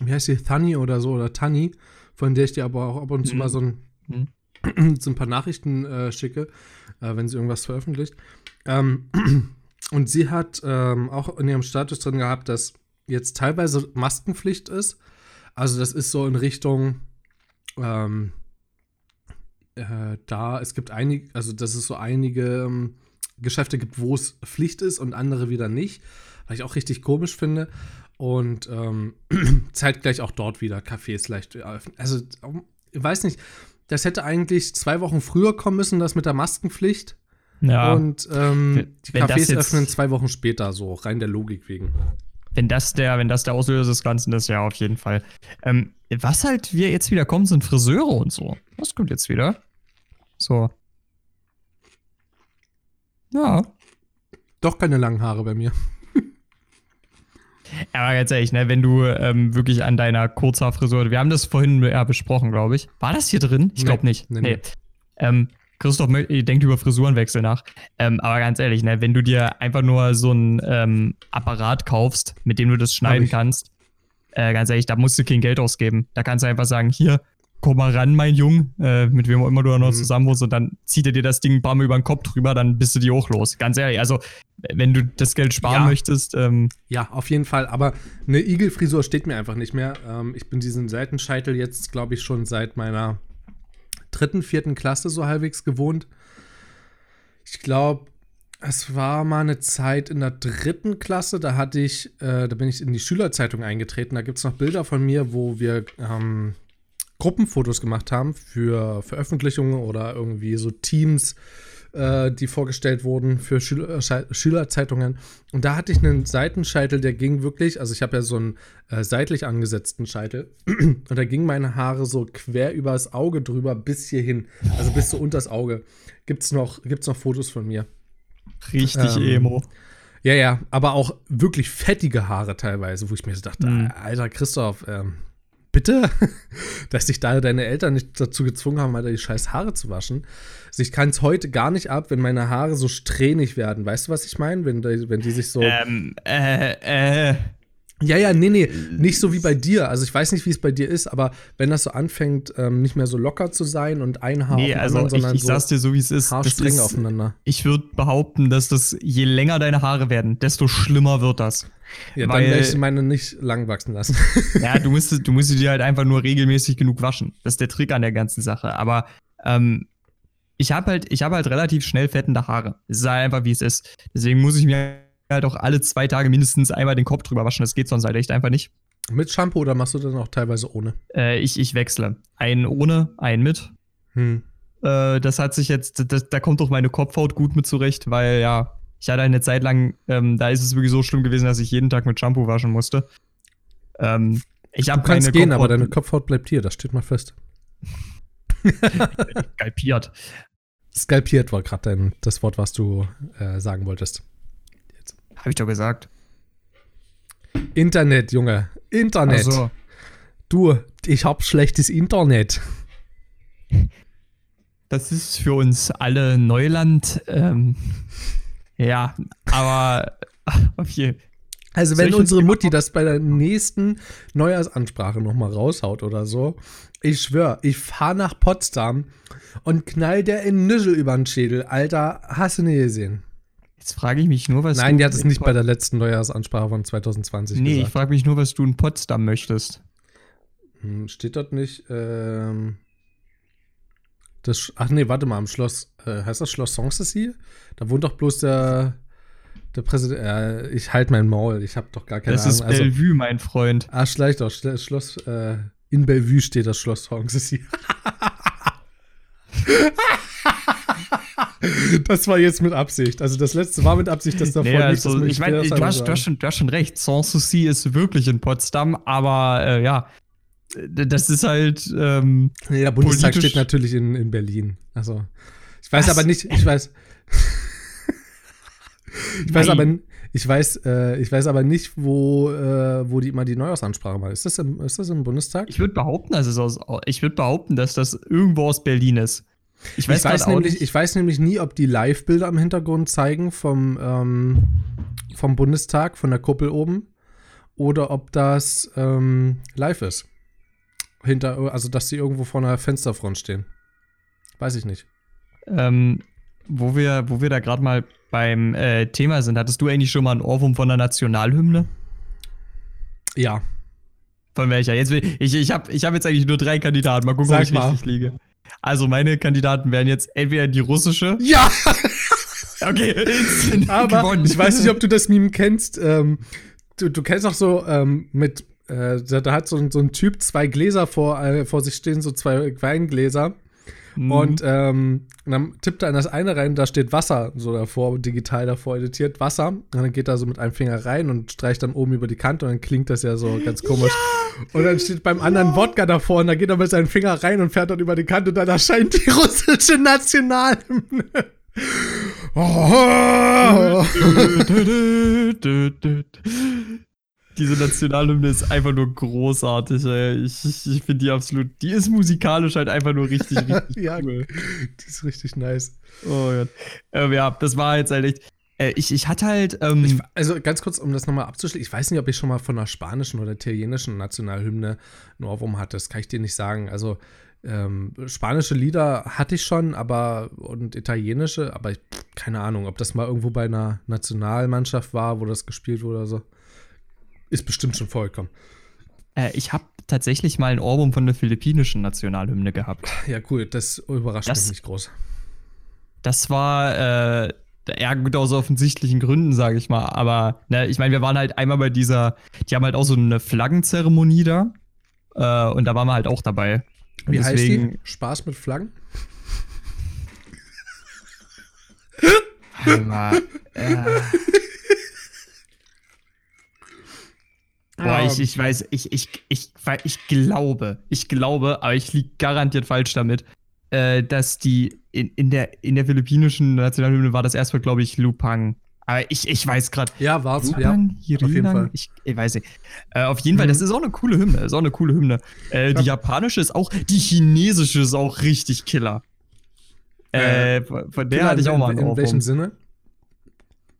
wie heißt die, Thani oder so, oder Tani, von der ich dir aber auch ab und zu mhm. mal so ein, mhm. so ein paar Nachrichten äh, schicke, äh, wenn sie irgendwas veröffentlicht. Ähm, und sie hat ähm, auch in ihrem Status drin gehabt, dass jetzt teilweise Maskenpflicht ist. Also, das ist so in Richtung, ähm, äh, da, es gibt einige, also, das ist so einige ähm, Geschäfte gibt, wo es Pflicht ist und andere wieder nicht, was ich auch richtig komisch finde. Und ähm, zeitgleich auch dort wieder Cafés leicht eröffnen. Also, ich weiß nicht, das hätte eigentlich zwei Wochen früher kommen müssen, das mit der Maskenpflicht. Ja. Und ähm, die wenn Cafés öffnen zwei Wochen später, so rein der Logik wegen. Wenn das der, wenn das der Auslöser des Ganzen ist, ja, auf jeden Fall. Ähm, was halt wir jetzt wieder kommen, sind Friseure und so. Was kommt jetzt wieder? So. Ja. Doch keine langen Haare bei mir. Aber ganz ehrlich, ne, wenn du ähm, wirklich an deiner Kurzhaarfrisur, wir haben das vorhin ja, besprochen, glaube ich. War das hier drin? Ich glaube nee, nicht. Nee, nee. nee. Ähm, Christoph denkt über Frisurenwechsel nach. Ähm, aber ganz ehrlich, ne, wenn du dir einfach nur so einen ähm, Apparat kaufst, mit dem du das schneiden kannst, äh, ganz ehrlich, da musst du kein Geld ausgeben. Da kannst du einfach sagen, hier, komm mal ran, mein Jung, äh, mit wem auch immer du da noch Mhm. zusammen wohnst, und dann zieht er dir das Ding ein paar Mal über den Kopf drüber, dann bist du die auch los. Ganz ehrlich, also wenn du das Geld sparen Ja. möchtest, ähm, Ja, auf jeden Fall. Aber eine Igelfrisur steht mir einfach nicht mehr. Ähm, ich bin diesen Seitenscheitel jetzt, glaube ich, schon seit meiner dritten, vierten Klasse so halbwegs gewohnt. Ich glaube, es war mal eine Zeit in der dritten Klasse, da hatte ich, äh, da bin ich in die Schülerzeitung eingetreten. Da gibt es noch Bilder von mir, wo wir ähm, Gruppenfotos gemacht haben für Veröffentlichungen oder irgendwie so Teams, äh, die vorgestellt wurden für Schüler, Schei- Schülerzeitungen. Und da hatte ich einen Seitenscheitel, der ging wirklich, also ich habe ja so einen äh, seitlich angesetzten Scheitel und da gingen meine Haare so quer übers Auge drüber bis hierhin, also bis so unters Auge. Gibt's noch, gibt's noch Fotos von mir? richtig Ähm, Emo. Ja, ja, aber auch wirklich fettige Haare teilweise, wo ich mir so dachte, Mhm. Alter Christoph, ähm, bitte, dass dich da deine Eltern nicht dazu gezwungen haben, Alter, die scheiß Haare zu waschen. Also ich kann es heute gar nicht ab, wenn meine Haare so strähnig werden. Weißt du, was ich meine? Wenn, die- wenn die sich so. Ähm, äh, äh, Ja, ja, nee, nee, nicht so wie bei dir. Also ich weiß nicht, wie es bei dir ist, aber wenn das so anfängt, ähm, nicht mehr so locker zu sein und ein Haar nee, also anderen, ich, sondern ich sag's dir so, wie es ist. Das Haarstränge ist aufeinander. ich würde behaupten, dass das, je länger deine Haare werden, desto schlimmer wird das. Ja, dann weil- werde ich meine nicht lang wachsen lassen. Ja, du musst, du musst sie dir halt einfach nur regelmäßig genug waschen. Das ist der Trick an der ganzen Sache. Aber ähm, ich habe halt, ich habe halt relativ schnell fettende Haare. Es ist halt einfach, wie es ist. Deswegen muss ich mir halt auch alle zwei Tage mindestens einmal den Kopf drüber waschen. Das geht sonst halt echt einfach nicht. Mit Shampoo oder machst du dann auch teilweise ohne? Äh, ich, ich wechsle. Einen ohne, einen mit. Hm. Äh, das hat sich jetzt, das, da kommt doch meine Kopfhaut gut mit zurecht, weil ja, ich hatte eine Zeit lang, ähm, da ist es wirklich so schlimm gewesen, dass ich jeden Tag mit Shampoo waschen musste. Ähm, ich habe Du kannst keine gehen, aber Kopfhaut deine Kopfhaut bleibt hier, das steht mal fest. skalpiert. Skalpiert war gerade das Wort, was du äh, sagen wolltest. Habe ich doch gesagt. Internet, Junge. Internet. Also, Du, ich hab schlechtes Internet. das ist für uns alle Neuland. Ähm, ja, aber okay. Also, wenn ich unsere Mutti das bei der nächsten Neujahrsansprache nochmal raushaut oder so, ich schwör, ich fahr nach Potsdam und knall der in Nüschel über den Schädel. Alter, hast du nie gesehen? Jetzt frage ich mich nur, was Nein, du die hat es nicht Pot- bei der letzten Neujahrsansprache von 2020 Nee, ich gesagt. frage mich nur, was du in Potsdam möchtest. Hm, Steht dort nicht, ähm, das, ach nee, warte mal, am Schloss, äh, heißt das Schloss Sanssouci? Da wohnt doch bloß der, der Präsident, äh, ich halt mein Maul, ich habe doch gar keine das ist Ahnung. Also, Bellevue, mein Freund. ah, schleicht doch, Schl- Schloss, äh, in Bellevue steht das Schloss Sanssouci. das war jetzt mit Absicht. Also das letzte war mit Absicht, das davor Nee, nicht. also, das ich meine, du, du, hast schon, du hast schon recht. Sanssouci ist wirklich in Potsdam, aber äh, ja, das ist halt. Ähm, Nee, der Bundestag steht natürlich in, in Berlin. Also, ich weiß Was? aber nicht, ich weiß. ich weiß aber, ich weiß, äh, ich weiß aber nicht, wo, äh, wo die immer die Neujahrsansprache machen. Ist das im, ist das im Bundestag? ich würde behaupten, dass es aus, ich würde behaupten, dass das irgendwo aus Berlin ist. Ich weiß, ich, weiß nämlich, nicht. ich weiß nämlich nie, ob die Live-Bilder im Hintergrund zeigen vom, ähm, vom Bundestag, von der Kuppel oben, oder ob das ähm, live ist. Hinter, also, dass die irgendwo vor einer Fensterfront stehen. Weiß ich nicht. Ähm, wo wir, wo wir da gerade mal beim äh, Thema sind, hattest du eigentlich schon mal einen Ohrwurm von der Nationalhymne? Ja. Von welcher? Jetzt ich ich habe ich hab jetzt eigentlich nur drei Kandidaten. Mal gucken, Sag ob ich mal. richtig liege. Also meine Kandidaten wären jetzt entweder die russische. Ja! Okay, Aber gewonnen. ich weiß nicht, ob du das Meme kennst. Ähm, du, du kennst auch so ähm, mit, äh, da, da hat so, ein- so ein Typ zwei Gläser vor, äh, vor sich stehen, so zwei Weingläser. Mhm. Und ähm, dann tippt er in das eine rein, da steht Wasser so davor, digital davor editiert, Wasser. Und dann geht er so mit einem Finger rein und streicht dann oben über die Kante und dann klingt das ja so ganz komisch. Und dann steht beim anderen Wodka davor und da geht er mit seinem Finger rein und fährt dann über die Kante und dann erscheint die russische Nationalhymne. Oh. Diese Nationalhymne ist einfach nur großartig, ey. Ich, ich, ich finde die absolut. Die ist musikalisch halt einfach nur richtig, richtig Ja. cool. Die ist richtig nice. Oh Gott. Ähm, ja, das war jetzt halt echt. Äh, ich, ich hatte halt. Ähm, ich, also ganz kurz, um das nochmal abzuschließen, ich weiß nicht, ob ich schon mal von einer spanischen oder italienischen Nationalhymne einen Ohrwurm hatte. Das kann ich dir nicht sagen. Also ähm, spanische Lieder hatte ich schon, aber und italienische, aber ich, keine Ahnung, ob das mal irgendwo bei einer Nationalmannschaft war, wo das gespielt wurde oder so. Ist bestimmt schon vorgekommen. Äh, ich habe tatsächlich mal ein Ohrwurm von der philippinischen Nationalhymne gehabt. Ja, cool, das überrascht das, mich nicht groß. Das war äh, ja gut aus offensichtlichen Gründen, sage ich mal. Aber ne, ich meine, wir waren halt einmal bei dieser, die haben halt auch so eine Flaggenzeremonie da. Äh, und da waren wir halt auch dabei. Wie deswegen, heißt die? Spaß mit Flaggen? Mal, äh. Boah, ich, ich weiß, ich, ich, ich, ich glaube, ich glaube, aber ich liege garantiert falsch damit, äh, dass die in, in, der, in der philippinischen Nationalhymne war das erstmal, glaube ich, Lupang. Aber ich, ich weiß gerade. Ja, war's. Lupang, ja, auf jeden Fall. Ich, ich weiß nicht. Äh, auf jeden mhm. Fall, das ist auch eine coole Hymne. Ist auch eine coole Hymne. Äh, die ja. japanische ist auch, die chinesische ist auch richtig Killer. Äh, äh von der hatte ich auch mal einen In, in welchem Sinne?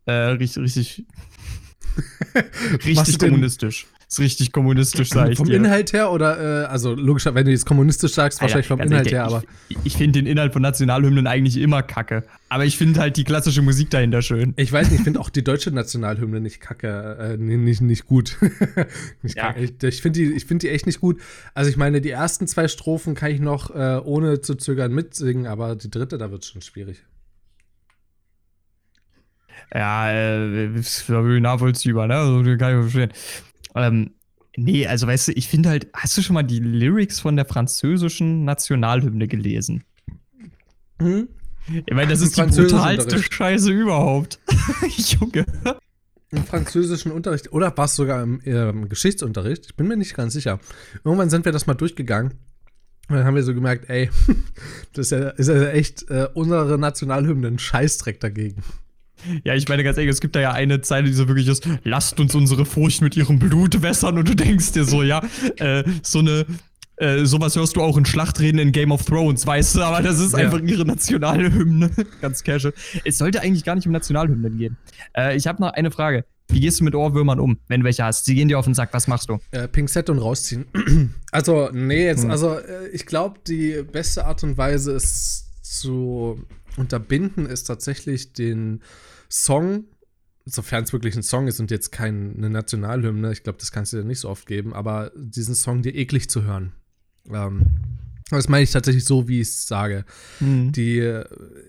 Äh, richtig, richtig, richtig kommunistisch. Ist richtig kommunistisch, sag ich Vom dir. Inhalt her oder, äh, also logischer, wenn du jetzt kommunistisch sagst, wahrscheinlich vom Inhalt ehrlich, her, aber. Ich, ich finde den Inhalt von Nationalhymnen eigentlich immer kacke. Aber ich finde halt die klassische Musik dahinter schön. Ich weiß nicht, ich finde auch die deutsche Nationalhymne nicht kacke, äh, nicht, nicht gut. nicht ja. Ich, ich finde die, find die echt nicht gut. Also ich meine, die ersten zwei Strophen kann ich noch äh, ohne zu zögern mitsingen, aber die dritte, da wird es schon schwierig. Ja, äh, ist nachvollziehbar, ne? Also, kann ich verstehen. Ähm, nee, also weißt du, ich finde halt, hast du schon mal die Lyrics von der französischen Nationalhymne gelesen? Hm? Ich meine, das ist die brutalste Scheiße überhaupt. Junge. Im französischen Unterricht oder war es sogar im, im, Geschichtsunterricht? Ich bin mir nicht ganz sicher. Irgendwann sind wir das mal durchgegangen. Und dann haben wir so gemerkt, ey, das ist ja, ist ja echt äh, unsere Nationalhymne ein Scheißdreck dagegen. Ja, ich meine ganz ehrlich, es gibt da ja eine Zeile, die so wirklich ist, lasst uns unsere Furcht mit ihrem Blut wässern und du denkst dir so, ja, äh, so eine, äh, sowas hörst du auch in Schlachtreden in Game of Thrones, weißt du, aber das ist ja. einfach ihre nationale Hymne. ganz casual. Es sollte eigentlich gar nicht um Nationalhymnen gehen. Äh, ich habe noch eine Frage. Wie gehst du mit Ohrwürmern um, wenn du welche hast? Sie gehen dir auf den Sack, was machst du? Äh, Pinzette und rausziehen. also, nee, jetzt, hm. also äh, ich glaube, die beste Art und Weise ist zu unterbinden, ist tatsächlich den Song, sofern es wirklich ein Song ist und jetzt keine Nationalhymne, ich glaube, das kannst du dir nicht so oft geben, aber diesen Song dir eklig zu hören. Ähm, das meine ich tatsächlich so, wie ich es sage. Mhm. Die,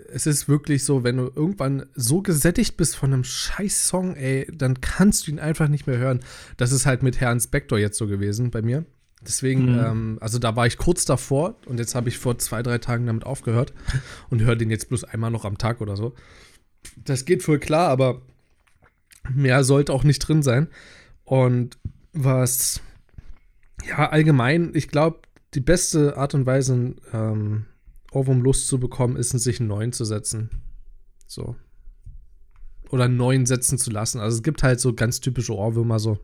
es ist wirklich so, wenn du irgendwann so gesättigt bist von einem scheiß Song, ey, dann kannst du ihn einfach nicht mehr hören. Das ist halt mit Herrn Spector jetzt so gewesen bei mir. Deswegen, mhm. ähm, also da war ich kurz davor und jetzt habe ich vor zwei, drei Tagen damit aufgehört und höre den jetzt bloß einmal noch am Tag oder so. Das geht voll klar, aber mehr sollte auch nicht drin sein. Und was, ja, allgemein, ich glaube, die beste Art und Weise, ähm, Ohrwurm loszubekommen, ist, sich einen neuen zu setzen. So. Oder einen neuen setzen zu lassen. Also es gibt halt so ganz typische Ohrwürmer so.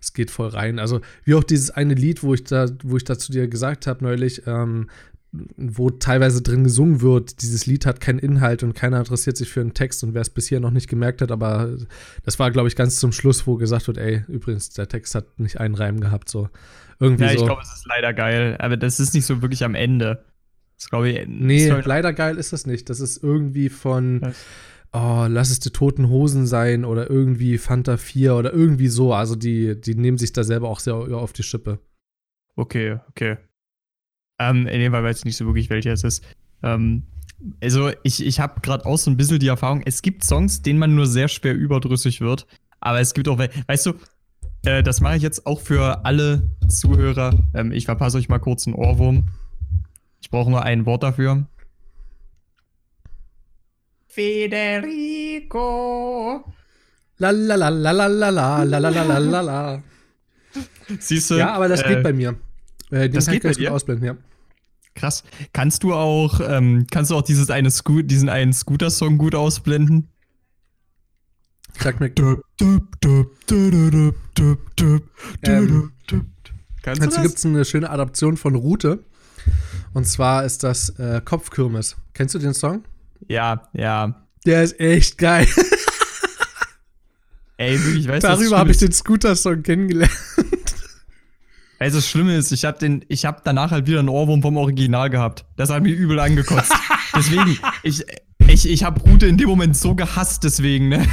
Es geht voll rein. Also, wie auch dieses eine Lied, wo ich da, wo ich da zu dir gesagt habe neulich, ähm, wo teilweise drin gesungen wird, dieses Lied hat keinen Inhalt und keiner interessiert sich für einen Text und wer es bisher noch nicht gemerkt hat, aber das war, glaube ich, ganz zum Schluss, wo gesagt wird, ey, übrigens, der Text hat nicht einen Reim gehabt, so irgendwie ja, ich so. glaube, es ist leider geil, aber das ist nicht so wirklich am Ende. Das glaube ich. Nee, leider geil ist das nicht. Das ist irgendwie von Was? oh, lass es die toten Hosen sein oder irgendwie Fanta 4 oder irgendwie so. Also die, die nehmen sich da selber auch sehr auf die Schippe. Okay, okay. Ähm, in dem Fall weiß ich nicht so wirklich, welcher es ist. Ähm, also ich, ich habe gerade auch so ein bisschen die Erfahrung, es gibt Songs, denen man nur sehr schwer überdrüssig wird. Aber es gibt auch, weißt du, äh, das mache ich jetzt auch für alle Zuhörer. Ähm, ich verpasse euch mal kurz einen Ohrwurm. Ich brauche nur ein Wort dafür. Federico. La la la la la la la la la la la la. Siehst du? Ja, aber das äh, geht bei mir. Äh, das geht bei dir? ausblenden, ja. Krass. Kannst du auch, ähm, kannst du auch dieses eine Sco diesen einen Scooter-Song gut ausblenden? Sag mir. ähm, dazu gibt es eine schöne Adaption von Route. Und zwar ist das äh, Kopfkürmes. Kennst du den Song? Ja, ja. Der ist echt geil. Ey, wirklich, ich weiß Darüber habe ich den Scooter-Song kennengelernt. Also das Schlimme ist, ich habe den, ich habe danach halt wieder einen Ohrwurm vom Original gehabt. Das hat mich übel angekotzt. deswegen, ich, ich, ich habe Rute in dem Moment so gehasst, deswegen, ne?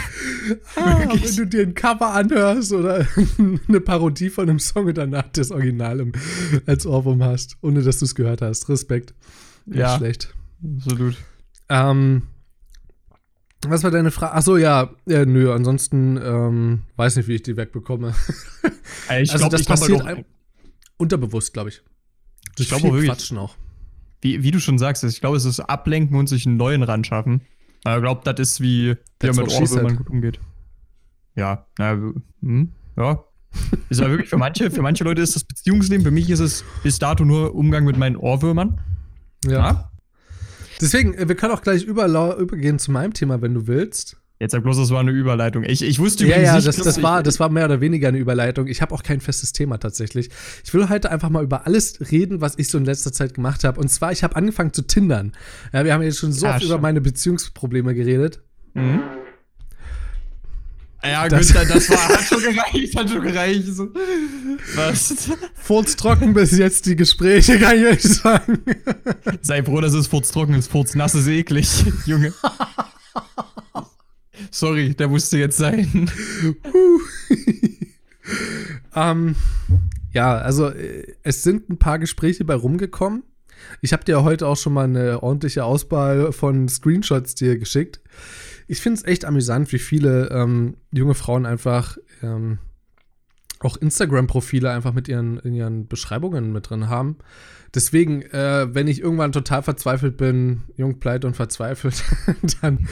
Ah, wenn du dir ein Cover anhörst oder eine Parodie von einem Song und danach das Original im, als Ohrwurm hast, ohne dass du es gehört hast. Respekt. Nicht Ja. schlecht. Absolut. Ähm, was war deine Frage? Achso, ja, äh, nö, ansonsten ähm, weiß nicht, wie ich die wegbekomme. Ey, Ich Also glaub, das ich glaub passiert halt auch, ein- Unterbewusst, glaube ich. Durch glaube viel wirklich. Quatschen auch. wie, wie du schon sagst, ich glaube, es ist ablenken und sich einen neuen ran schaffen. Ich glaube, das ist wie, wie That's er mit Ohrwürmern said. gut umgeht. Ja, na, hm, ja. Ist aber wirklich für manche, für manche Leute ist das Beziehungsleben, für mich ist es bis dato nur Umgang mit meinen Ohrwürmern. Ja. Deswegen, äh, wir können auch gleich übergehen zu meinem Thema, wenn du willst. Jetzt sag bloß, das war eine Überleitung. Ich, ich wusste Ja, übrigens ja, nicht, das, dass das, ich- war, das war mehr oder weniger eine Überleitung. Ich habe auch kein festes Thema tatsächlich. Ich will heute einfach mal über alles reden, was ich so in letzter Zeit gemacht habe. Und zwar, ich habe angefangen zu tindern. Ja, wir haben jetzt schon so Ah, oft über stimmt. meine Beziehungsprobleme geredet. Mhm. Ja, Das- Günther, das war, hat schon gereicht, hat schon gereicht. So. Was? Furztrocken bis jetzt die Gespräche, kann ich euch sagen. Sei froh, dass es furztrocken ist. Furznass ist eklig, Junge. Sorry, der musste jetzt sein. Ähm, ja, also äh, es sind ein paar Gespräche bei rumgekommen. Ich habe dir heute auch schon mal eine ordentliche Auswahl von Screenshots dir geschickt. Ich finde es echt amüsant, wie viele ähm, junge Frauen einfach ähm, auch Instagram-Profile einfach mit ihren, in ihren Beschreibungen mit drin haben. Deswegen, äh, wenn ich irgendwann total verzweifelt bin, jung, pleit und verzweifelt, dann,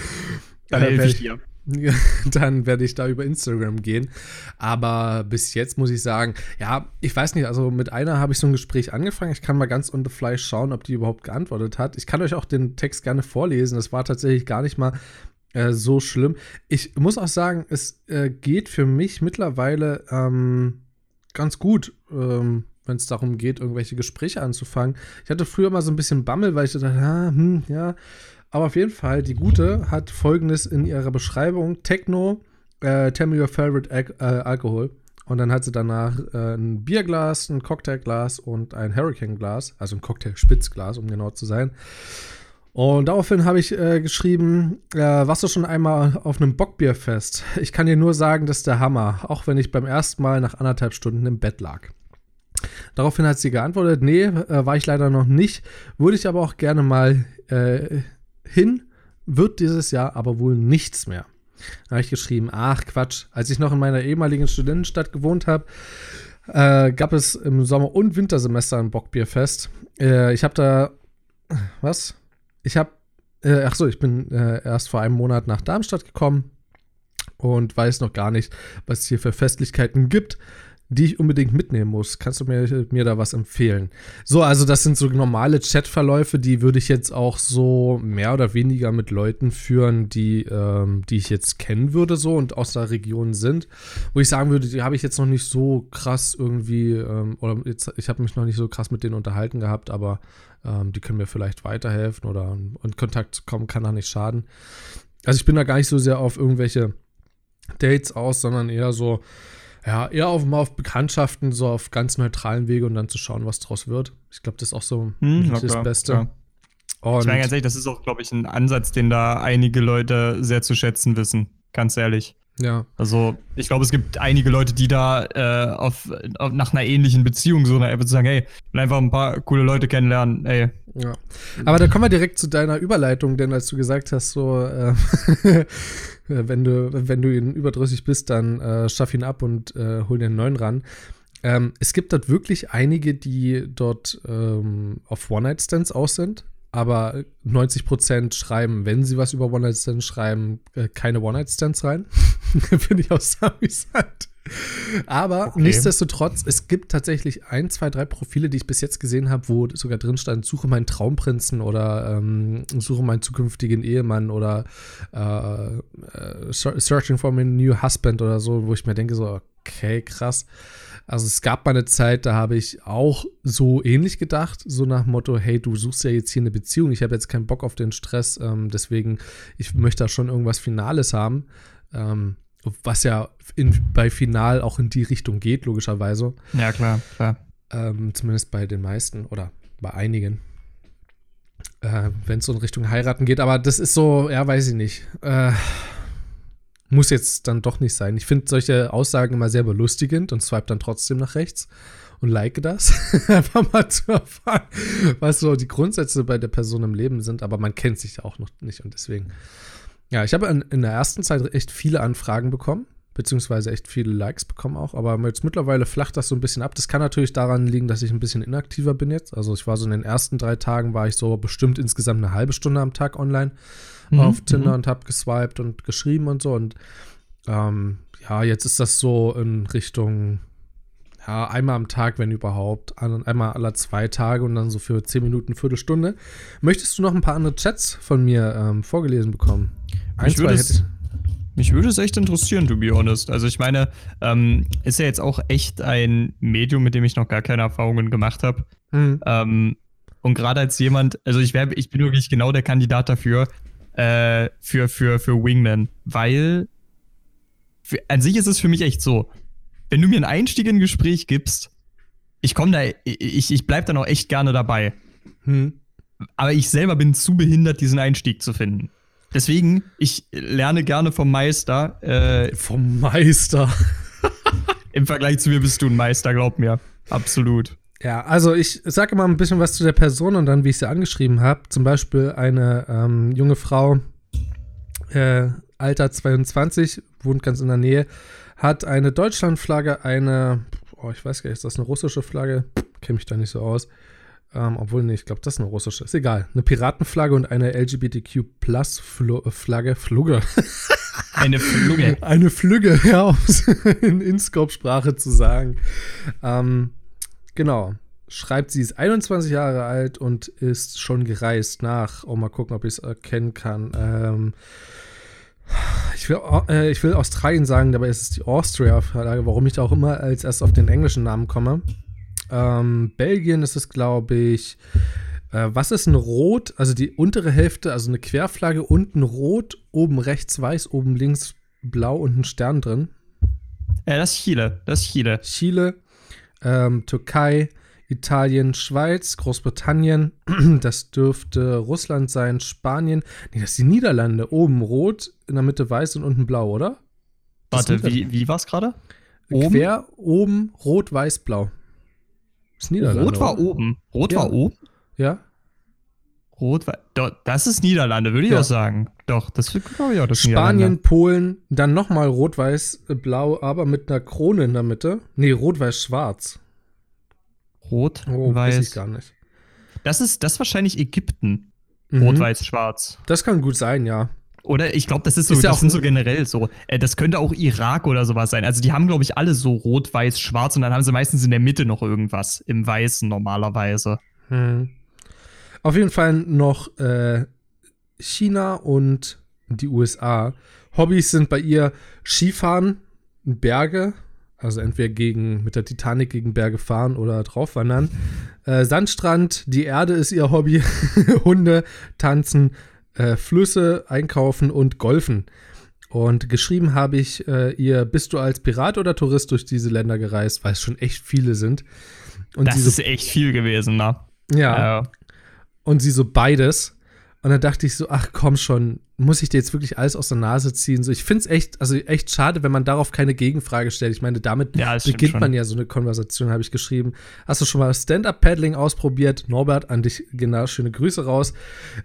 Dann helfe ich dir. dann werde ich da über Instagram gehen. Aber bis jetzt muss ich sagen, ja, ich weiß nicht, also mit einer habe ich so ein Gespräch angefangen. Ich kann mal ganz on the fly schauen, ob die überhaupt geantwortet hat. Ich kann euch auch den Text gerne vorlesen. Das war tatsächlich gar nicht mal äh, so schlimm. Ich muss auch sagen, es äh, geht für mich mittlerweile ähm, ganz gut. Ähm, wenn es darum geht, irgendwelche Gespräche anzufangen. Ich hatte früher mal so ein bisschen Bammel, weil ich dachte, ah, hm, ja, aber auf jeden Fall, die gute hat folgendes in ihrer Beschreibung: Techno, äh, tell me your favorite Al äh, Alkohol. Und dann hat sie danach äh, ein Bierglas, ein Cocktailglas und ein Hurricane-Glas, also ein Cocktail-Spitzglas, um genau zu sein. Und daraufhin habe ich äh, geschrieben, äh, warst du schon einmal auf einem Bockbierfest? Ich kann dir nur sagen, das ist der Hammer, auch wenn ich beim ersten Mal nach anderthalb Stunden im Bett lag. Daraufhin hat sie geantwortet, nee, äh, war ich leider noch nicht, würde ich aber auch gerne mal äh, hin, wird dieses Jahr aber wohl nichts mehr. Da habe ich geschrieben, ach Quatsch, als ich noch in meiner ehemaligen Studentenstadt gewohnt habe, äh, gab es im Sommer- und Wintersemester ein Bockbierfest. Äh, ich habe da, was? Ich habe, äh, ach so, ich bin äh, erst vor einem Monat nach Darmstadt gekommen und weiß noch gar nicht, was es hier für Festlichkeiten gibt, die ich unbedingt mitnehmen muss. Kannst du mir, mir da was empfehlen? So, also das sind so normale Chatverläufe, die würde ich jetzt auch so mehr oder weniger mit Leuten führen, die, ähm, die ich jetzt kennen würde so und aus der Region sind. Wo ich sagen würde, die habe ich jetzt noch nicht so krass irgendwie, ähm, oder jetzt, ich habe mich noch nicht so krass mit denen unterhalten gehabt, aber ähm, die können mir vielleicht weiterhelfen oder in Kontakt zu kommen, kann da nicht schaden. Also ich bin da gar nicht so sehr auf irgendwelche Dates aus, sondern eher so, ja, eher auf, mal auf Bekanntschaften, so auf ganz neutralen Wege und dann zu schauen, was draus wird. Ich glaube, das ist auch so Hm, das klar, Beste. klar. Und Ich meine ganz ehrlich, das ist auch, glaube ich, ein Ansatz, den da einige Leute sehr zu schätzen wissen. Ganz ehrlich. ja, Also, ich glaube, es gibt einige Leute, die da äh, auf, auf, nach einer ähnlichen Beziehung so einfach sagen, hey, einfach ein paar coole Leute kennenlernen, ey. ja. Aber da kommen wir direkt zu deiner Überleitung, denn als du gesagt hast, so, äh, wenn du, wenn du ihn überdrüssig bist, dann äh, schaff ihn ab und äh, hol den neuen ran. Ähm, es gibt dort wirklich einige, die dort ähm, auf One-Night-Stands aus sind, aber 90% schreiben, wenn sie was über One-Night-Stands schreiben, äh, keine One-Night-Stands rein. Finde ich auch sehr amüsant. Aber Okay. nichtsdestotrotz, es gibt tatsächlich ein, zwei, drei Profile, die ich bis jetzt gesehen habe, wo sogar drin stand, suche meinen Traumprinzen oder ähm, suche meinen zukünftigen Ehemann oder äh, äh, searching for my new husband oder so, wo ich mir denke, so, okay, krass. Also es gab mal eine Zeit, da habe ich auch so ähnlich gedacht, so nach dem Motto, hey, du suchst ja jetzt hier eine Beziehung, ich habe jetzt keinen Bock auf den Stress, ähm, deswegen, ich möchte da schon irgendwas Finales haben. Ähm, was ja in, bei Final auch in die Richtung geht, logischerweise. Ja, klar, klar. Ähm, zumindest bei den meisten oder bei einigen. Äh, Wenn es so in Richtung heiraten geht. Aber das ist so, ja, weiß ich nicht. Äh, muss jetzt dann doch nicht sein. Ich finde solche Aussagen immer sehr belustigend und swipe dann trotzdem nach rechts und like das. Einfach mal zu erfahren, was so die Grundsätze bei der Person im Leben sind. Aber man kennt sich ja auch noch nicht und deswegen. Ja, ich habe in, in der ersten Zeit echt viele Anfragen bekommen, beziehungsweise echt viele Likes bekommen auch, aber jetzt mittlerweile flacht das so ein bisschen ab. Das kann natürlich daran liegen, dass ich ein bisschen inaktiver bin jetzt. Also ich war so in den ersten drei Tagen, war ich so bestimmt insgesamt eine halbe Stunde am Tag online Mhm, auf Tinder mhm. und habe geswiped und geschrieben und so. Und ähm, ja, jetzt ist das so in Richtung, ja, einmal am Tag, wenn überhaupt, einmal alle zwei Tage und dann so für zehn Minuten, Viertelstunde. Möchtest du noch ein paar andere Chats von mir ähm, vorgelesen bekommen? Ein, Mich würde, es, mich würde es echt interessieren, to be honest. Also ich meine, ähm, ist ja jetzt auch echt ein Medium, mit dem ich noch gar keine Erfahrungen gemacht habe. Hm. Ähm, und gerade als jemand, also ich, wär, ich bin wirklich genau der Kandidat dafür, äh, für, für, für Wingman, weil für, an sich ist es für mich echt so, wenn du mir einen Einstieg in ein Gespräch gibst, ich komme da, ich, ich bleib dann auch echt gerne dabei. Hm. Aber ich selber bin zu behindert, diesen Einstieg zu finden. Deswegen, ich lerne gerne vom Meister. Äh, Vom Meister. Im Vergleich zu mir bist du ein Meister, glaub mir. Absolut. Ja, also ich sage mal ein bisschen was zu der Person und dann, wie ich sie angeschrieben habe. Zum Beispiel eine ähm, junge Frau, äh, Alter 22, wohnt ganz in der Nähe, hat eine Deutschlandflagge, eine, oh, ich weiß gar nicht, ist das eine russische Flagge? Kenne mich da nicht so aus. Ähm, obwohl, nee, ich glaube, das ist eine russische. Ist egal. Eine Piratenflagge und eine LGBTQ-Plus-Flagge. Flugge. Eine Flugge. Eine Flügge, ja, um es in InScope-Sprache zu sagen. Ähm, genau. Schreibt, sie ist 21 Jahre alt und ist schon gereist nach, oh, mal gucken, ob ich es erkennen kann. Ähm, ich, will, äh, ich will Australien sagen, dabei ist es die Austria-Flagge, warum ich da auch immer als erst auf den englischen Namen komme. Ähm, Belgien ist es, glaube ich. Äh, was ist ein Rot? Also die untere Hälfte, also eine Querflagge, unten rot, oben rechts weiß, oben links blau und ein Stern drin. Ja, das ist Chile. Das ist Chile. Chile, ähm, Türkei, Italien, Schweiz, Großbritannien, das dürfte Russland sein, Spanien. Nee, das sind die Niederlande. Oben rot, in der Mitte weiß und unten blau, oder? Das Warte, wie, wie war's gerade? Oben? Quer, oben, rot, weiß, blau. Das ist Niederlande. Rot war oder? oben. Rot Ja. war oben? Ja? Rot war. Doch, das ist Niederlande, würde ich Ja. auch sagen. Doch, das glaube ich auch, das ist Spanien. Polen, dann nochmal rot, weiß, äh, blau, aber mit einer Krone in der Mitte. Nee, rot, weiß, schwarz. Rot, Oh, weiß ich weiß. gar nicht. Das ist das ist wahrscheinlich Ägypten. Mhm. Rot, weiß, schwarz. Das kann gut sein, ja. Oder ich glaube, das ist so, Ist ja das sind so generell so. Äh, das könnte auch Irak oder sowas sein. Also die haben, glaube ich, alle so rot, weiß, schwarz und dann haben sie meistens in der Mitte noch irgendwas. Im Weißen normalerweise. Hm. Auf jeden Fall noch äh, China und die USA. Hobbys sind bei ihr Skifahren, Berge, also entweder gegen, mit der Titanic gegen Berge fahren oder draufwandern. Äh, Sandstrand, die Erde ist ihr Hobby. Hunde, Tanzen, äh, Flüsse, Einkaufen und Golfen. Und geschrieben habe ich äh, ihr, bist du als Pirat oder Tourist durch diese Länder gereist, weil es schon echt viele sind. Und das sie so, ist echt viel gewesen, ne? ja, Äh, und sie so beides. Und dann dachte ich so, ach komm schon, muss ich dir jetzt wirklich alles aus der Nase ziehen? So, ich finde es echt, also echt schade, wenn man darauf keine Gegenfrage stellt. Ich meine, damit Ja, beginnt man ja so eine Konversation, habe ich geschrieben. Hast du schon mal Stand-Up-Paddling ausprobiert? Norbert, an dich genau, schöne Grüße raus.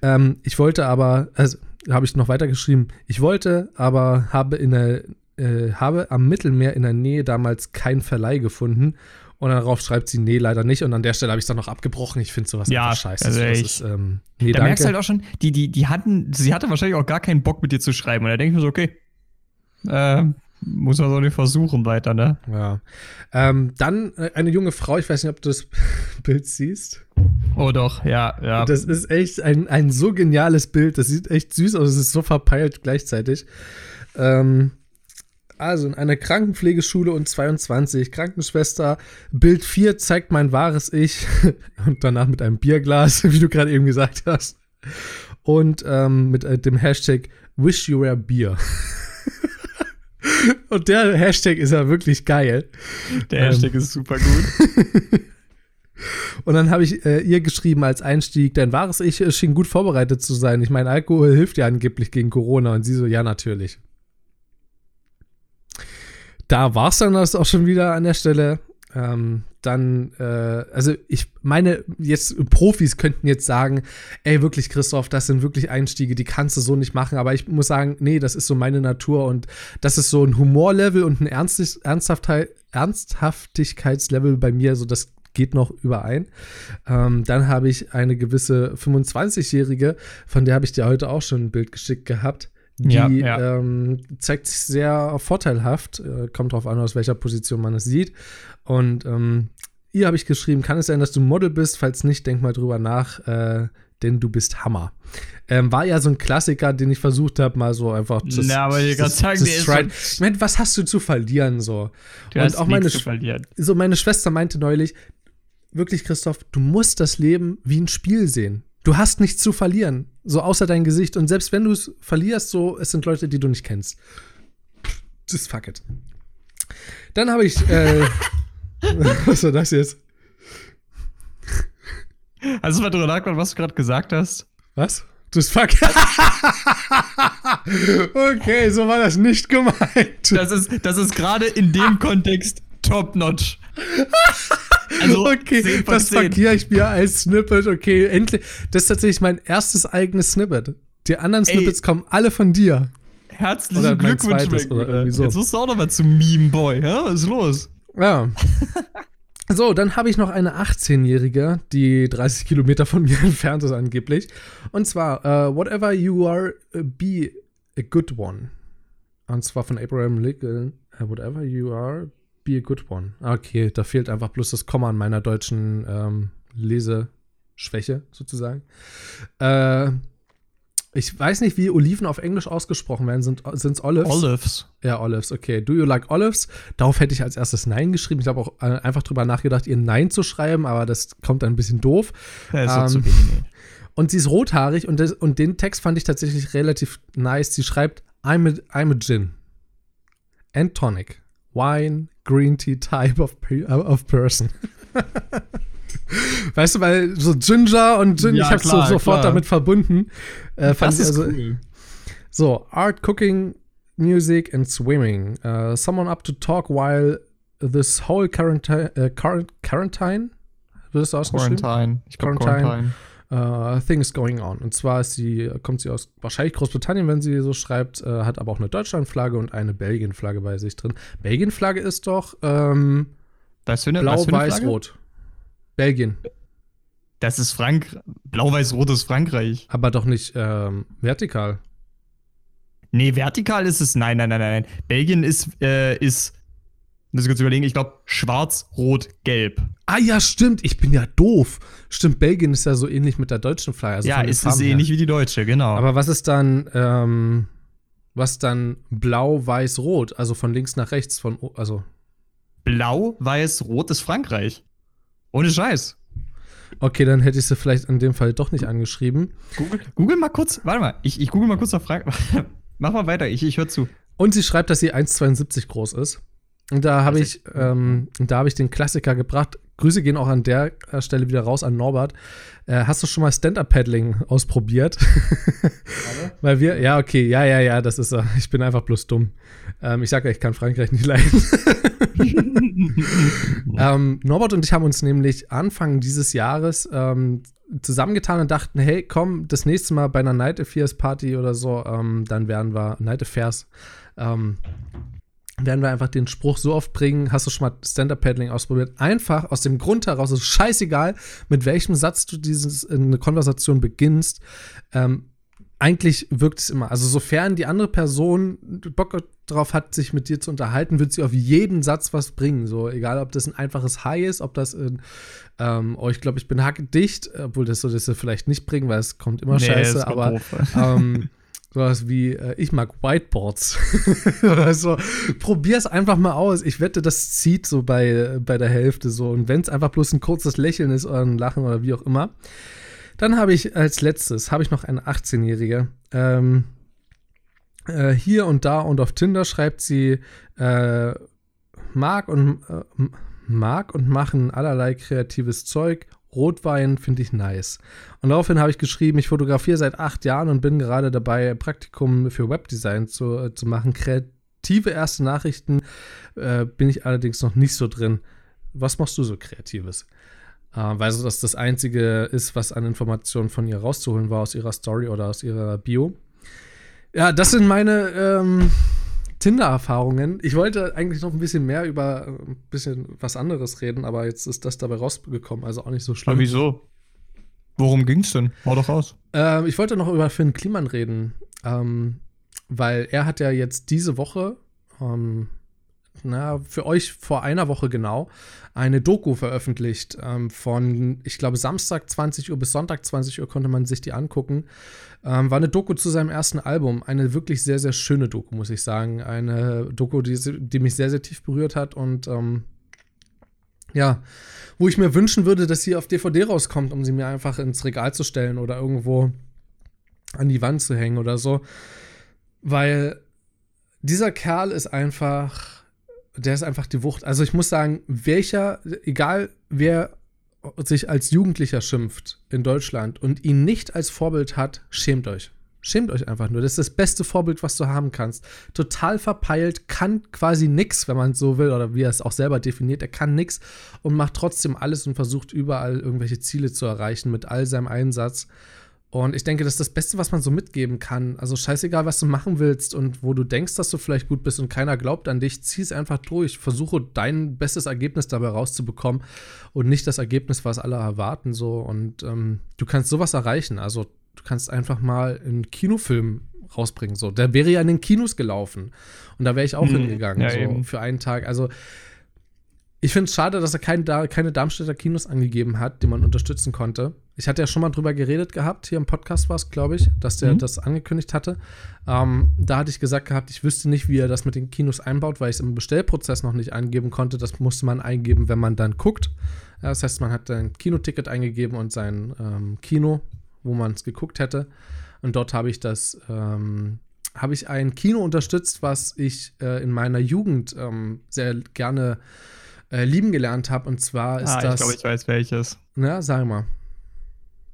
Ähm, ich wollte aber, also habe ich noch weiter geschrieben, ich wollte, aber habe in der, äh, habe am Mittelmeer in der Nähe damals keinen Verleih gefunden. Und darauf schreibt sie, nee, leider nicht. Und an der Stelle habe ich es dann noch abgebrochen. Ich finde sowas Ja, einfach scheiße. also das ich- ist, ähm, nee, da danke. merkst du halt auch schon, die, die, die hatten, sie hatte wahrscheinlich auch gar keinen Bock mit dir zu schreiben. Und da denke ich mir so, okay. Äh, muss man so nicht versuchen weiter, ne? Ja. Ähm, dann äh, eine junge Frau, ich weiß nicht, ob du das Bild siehst. Oh doch, ja, ja. Das ist echt ein, ein so geniales Bild. Das sieht echt süß aus, es ist so verpeilt gleichzeitig. Ähm, also in einer Krankenpflegeschule und 22, Krankenschwester, Bild 4 zeigt mein wahres Ich und danach mit einem Bierglas, wie du gerade eben gesagt hast. Und ähm, mit äh, dem Hashtag Wish You Were Beer. und der Hashtag ist ja wirklich geil. Der Hashtag ähm, ist super gut. Und dann habe ich äh, ihr geschrieben als Einstieg, dein wahres Ich schien gut vorbereitet zu sein. Ich meine, Alkohol hilft ja angeblich gegen Corona. Und sie so, ja, natürlich da war es dann das auch schon wieder an der Stelle. Ähm, dann, äh, also ich meine, jetzt Profis könnten jetzt sagen, ey, wirklich, Christoph, das sind wirklich Einstiege, die kannst du so nicht machen. Aber ich muss sagen, nee, das ist so meine Natur und das ist so ein Humorlevel und ein Ernst Ernsthaftheit Ernsthaftigkeitslevel bei mir, so das geht noch überein. Ähm, dann habe ich eine gewisse 25-Jährige, von der habe ich dir heute auch schon ein Bild geschickt gehabt. Die ja, ja. Ähm, zeigt sich sehr vorteilhaft, äh, kommt drauf an, aus welcher Position man es sieht. Und ähm, ihr habe ich geschrieben, kann es sein, dass du Model bist? Falls nicht, denk mal drüber nach, äh, denn du bist Hammer. Ähm, war ja so ein Klassiker, den ich versucht habe, mal so einfach zu Na, aber ich gerade sagen, der ist Ich meine, was hast du zu verlieren so? Du Und auch meine, zu verlieren. so meine Schwester meinte neulich, wirklich Christoph, du musst das Leben wie ein Spiel sehen. Du hast nichts zu verlieren, so außer dein Gesicht. Und selbst wenn du es verlierst, so, es sind Leute, die du nicht kennst. Just fuck it. Dann habe ich, äh, was war das jetzt? Hast du mal drüber nachgedacht, was du gerade gesagt hast? Was? Just fuck. okay, so war das nicht gemeint. Das ist, das ist gerade in dem Kontext top notch. Also okay, das markiere ich mir als Snippet. Okay, endlich. Das ist tatsächlich mein erstes eigenes Snippet. Die anderen Snippets Ey. kommen alle von dir. Herzlichen Glückwunsch, oder so. Jetzt musst du auch noch mal zum Meme Boy. Ja? Was ist los? Ja. So, dann habe ich noch eine 18-Jährige, die 30 Kilometer von mir entfernt ist angeblich. Und zwar, uh, Whatever you are, uh, be a good one. Und zwar von Abraham Lincoln. Uh, whatever you are, be a good one. Okay, da fehlt einfach bloß das Komma an meiner deutschen ähm, Leseschwäche sozusagen. Äh, ich weiß nicht, wie Oliven auf Englisch ausgesprochen werden. Sind es Olives? Olives. Ja, Olives, okay. Do you like Olives? Darauf hätte ich als erstes Nein geschrieben. Ich habe auch äh, einfach drüber nachgedacht, ihr Nein zu schreiben, aber das kommt dann ein bisschen doof. Ja, ist ähm, zu wenig. Und sie ist rothaarig und, das, und den Text fand ich tatsächlich relativ nice. Sie schreibt, I'm a, I'm a Gin. And Tonic. Wine, Green Tea Type of, of Person. weißt du, weil so Ginger und Gin, ja, ich habe so sofort klar. damit verbunden. Äh, das ist also, cool. So, Art, Cooking, Music and Swimming. Uh, someone up to talk while this whole quarantine, uh, quarantine, wird das Quarantine. Ich glaube Quarantine. Quarantine uh, Things Going On. Und zwar ist sie, kommt sie aus wahrscheinlich Großbritannien, wenn sie so schreibt, uh, hat aber auch eine Deutschlandflagge und eine Belgien-Flagge bei sich drin. Belgien-Flagge ist doch ähm, was für eine, blau, für eine weiß, rot. Belgien. Das ist Frank. Blau-Weiß-Rot ist Frankreich. Aber doch nicht ähm, vertikal. Nee, vertikal ist es. Nein, nein, nein, nein. Belgien ist, äh, ist muss ich kurz überlegen, ich glaube, schwarz, rot, gelb. Ah ja, stimmt, ich bin ja doof. Stimmt, Belgien ist ja so ähnlich mit der deutschen Flagge. Also ja, ist es ähnlich wie die deutsche, genau. Aber was ist dann, ähm, was dann blau, weiß, rot? Also von links nach rechts, von, also. Blau, weiß, rot ist Frankreich. Ohne Scheiß. Okay, dann hätte ich sie vielleicht in dem Fall doch nicht angeschrieben. Google, Google mal kurz, warte mal, ich, ich google mal kurz nach Frankreich. Mach mal weiter, ich, ich höre zu. Und sie schreibt, dass sie 1,72 groß ist. Und da habe ich, ähm, da habe ich den Klassiker gebracht. Grüße gehen auch an der äh, Stelle wieder raus an Norbert. Äh, hast du schon mal Stand-Up-Paddling ausprobiert? Weil wir, ja, okay, ja, ja, ja, das ist, äh, ich bin einfach bloß dumm. Ähm, ich sage ja, ich kann Frankreich nicht leiden. ähm, Norbert und ich haben uns nämlich Anfang dieses Jahres ähm, zusammengetan und dachten, hey, komm, das nächste Mal bei einer Night Affairs Party oder so, ähm, dann werden wir Night Affairs, ähm, werden wir einfach den Spruch so oft bringen, hast du schon mal Stand-Up-Paddling ausprobiert? Einfach aus dem Grund heraus, es ist scheißegal, mit welchem Satz du dieses, in eine Konversation beginnst. Ähm, eigentlich wirkt es immer. Also sofern die andere Person Bock drauf hat, sich mit dir zu unterhalten, wird sie auf jeden Satz was bringen. So, egal ob das ein einfaches Hi ist, ob das in, ähm, oh, ich glaube, ich bin hackedicht, obwohl das so das sie vielleicht nicht bringen, weil es kommt immer nee, scheiße, aber ähm, sowas wie, äh, ich mag Whiteboards. Oder so. Probier's einfach mal aus. Ich wette, das zieht so bei, bei der Hälfte so. Und wenn es einfach bloß ein kurzes Lächeln ist oder ein Lachen oder wie auch immer. Dann habe ich als letztes, habe ich noch eine 18-Jährige. Ähm, äh, hier und da und auf Tinder schreibt sie, äh, mag und äh, mag und machen allerlei kreatives Zeug. Rotwein finde ich nice. Und daraufhin habe ich geschrieben, ich fotografiere seit acht Jahren und bin gerade dabei, Praktikum für Webdesign zu, äh, zu machen. Kreative erste Nachrichten äh, bin ich allerdings noch nicht so drin. Was machst du so Kreatives? Äh, weil so das das Einzige ist, was an Informationen von ihr rauszuholen war aus ihrer Story oder aus ihrer Bio. Ja, das sind meine ähm, Tinder-Erfahrungen. Ich wollte eigentlich noch ein bisschen mehr über äh, ein bisschen was anderes reden, aber jetzt ist das dabei rausgekommen, also auch nicht so schlimm. Aber wieso? Worum ging's denn? Hau doch raus. Ähm, ich wollte noch über Finn Kliman reden, ähm, weil er hat ja jetzt diese Woche ähm, na, für euch vor einer Woche genau, eine Doku veröffentlicht. Ähm, von, ich glaube, Samstag 20 Uhr bis Sonntag 20 Uhr konnte man sich die angucken. Ähm, war eine Doku zu seinem ersten Album. Eine wirklich sehr, sehr schöne Doku, muss ich sagen. Eine Doku, die, die mich sehr, sehr tief berührt hat und ähm, ja, wo ich mir wünschen würde, dass sie auf DVD rauskommt, um sie mir einfach ins Regal zu stellen oder irgendwo an die Wand zu hängen oder so. Weil dieser Kerl ist einfach der ist einfach die Wucht. Also ich muss sagen, welcher, egal wer sich als Jugendlicher schimpft in Deutschland und ihn nicht als Vorbild hat, schämt euch. Schämt euch einfach nur. Das ist das beste Vorbild, was du haben kannst. Total verpeilt, kann quasi nix, wenn man so will, oder wie er es auch selber definiert. Er kann nix und macht trotzdem alles und versucht überall irgendwelche Ziele zu erreichen mit all seinem Einsatz. Und ich denke, das ist das Beste, was man so mitgeben kann. Also scheißegal, was du machen willst und wo du denkst, dass du vielleicht gut bist und keiner glaubt an dich, zieh es einfach durch. Versuche dein bestes Ergebnis dabei rauszubekommen und nicht das Ergebnis, was alle erwarten. So. Und ähm, du kannst sowas erreichen. Also du kannst einfach mal einen Kinofilm rausbringen. So, der wäre ja in den Kinos gelaufen. Und da wäre ich auch hm, hingegangen, ja, so eben. für einen Tag. Also ich finde es schade, dass er kein, keine Darmstädter Kinos angegeben hat, die man unterstützen konnte. Ich hatte ja schon mal drüber geredet gehabt, hier im Podcast war es, glaube ich, dass der mhm. das angekündigt hatte. Ähm, da hatte ich gesagt gehabt, ich wüsste nicht, wie er das mit den Kinos einbaut, weil ich es im Bestellprozess noch nicht eingeben konnte. Das musste man eingeben, wenn man dann guckt. Das heißt, man hat ein Kinoticket eingegeben und sein ähm, Kino, wo man es geguckt hätte. Und dort habe ich das, ähm, habe ich ein Kino unterstützt, was ich äh, in meiner Jugend ähm, sehr gerne äh, lieben gelernt habe. Und zwar ist ah, das. Ich glaube, ich weiß welches. Na, sag mal.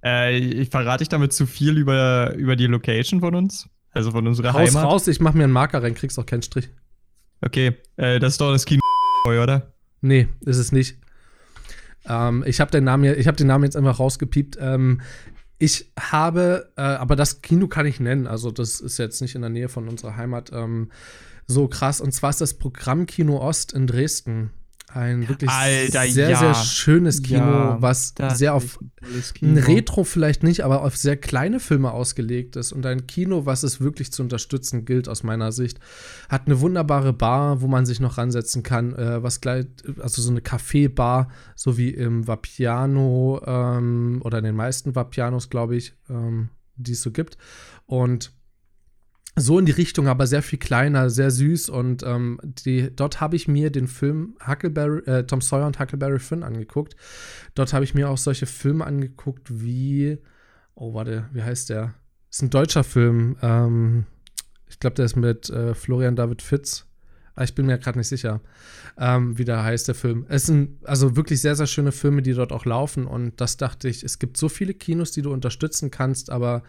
Äh, ich verrate ich damit zu viel über, über die Location von uns? Also von unserer Haus Heimat? raus, ich mach mir einen Marker rein, kriegst auch keinen Strich. Okay, äh, das ist doch das Kino, oder? Nee, ist es nicht. Ähm, ich habe den, Namen, hab den Namen jetzt einfach rausgepiept. Ähm, ich habe, äh, aber das Kino kann ich nennen, also das ist jetzt nicht in der Nähe von unserer Heimat ähm, so krass. Und zwar ist das Programmkino Ost in Dresden. Ein wirklich Alter, sehr, ja. sehr schönes Kino, ja, was sehr auf ein Retro vielleicht nicht, aber auf sehr kleine Filme ausgelegt ist. Und ein Kino, was es wirklich zu unterstützen gilt, aus meiner Sicht. Hat eine wunderbare Bar, wo man sich noch ransetzen kann, äh, was gleich, also so eine Café-Bar, so wie im Vapiano ähm, oder in den meisten Vapianos, glaube ich, ähm, die es so gibt. Und so in die Richtung, aber sehr viel kleiner, sehr süß. Und ähm, die, dort habe ich mir den Film Huckleberry, äh, Tom Sawyer und Huckleberry Finn angeguckt. Dort habe ich mir auch solche Filme angeguckt wie, oh, warte, wie heißt der? ist ein deutscher Film. Ähm, ich glaube, der ist mit äh, Florian David Fitz. Ah, ich bin mir gerade nicht sicher, ähm, wie der heißt, der Film. Es sind also wirklich sehr, sehr schöne Filme, die dort auch laufen. Und das dachte ich, es gibt so viele Kinos, die du unterstützen kannst, aber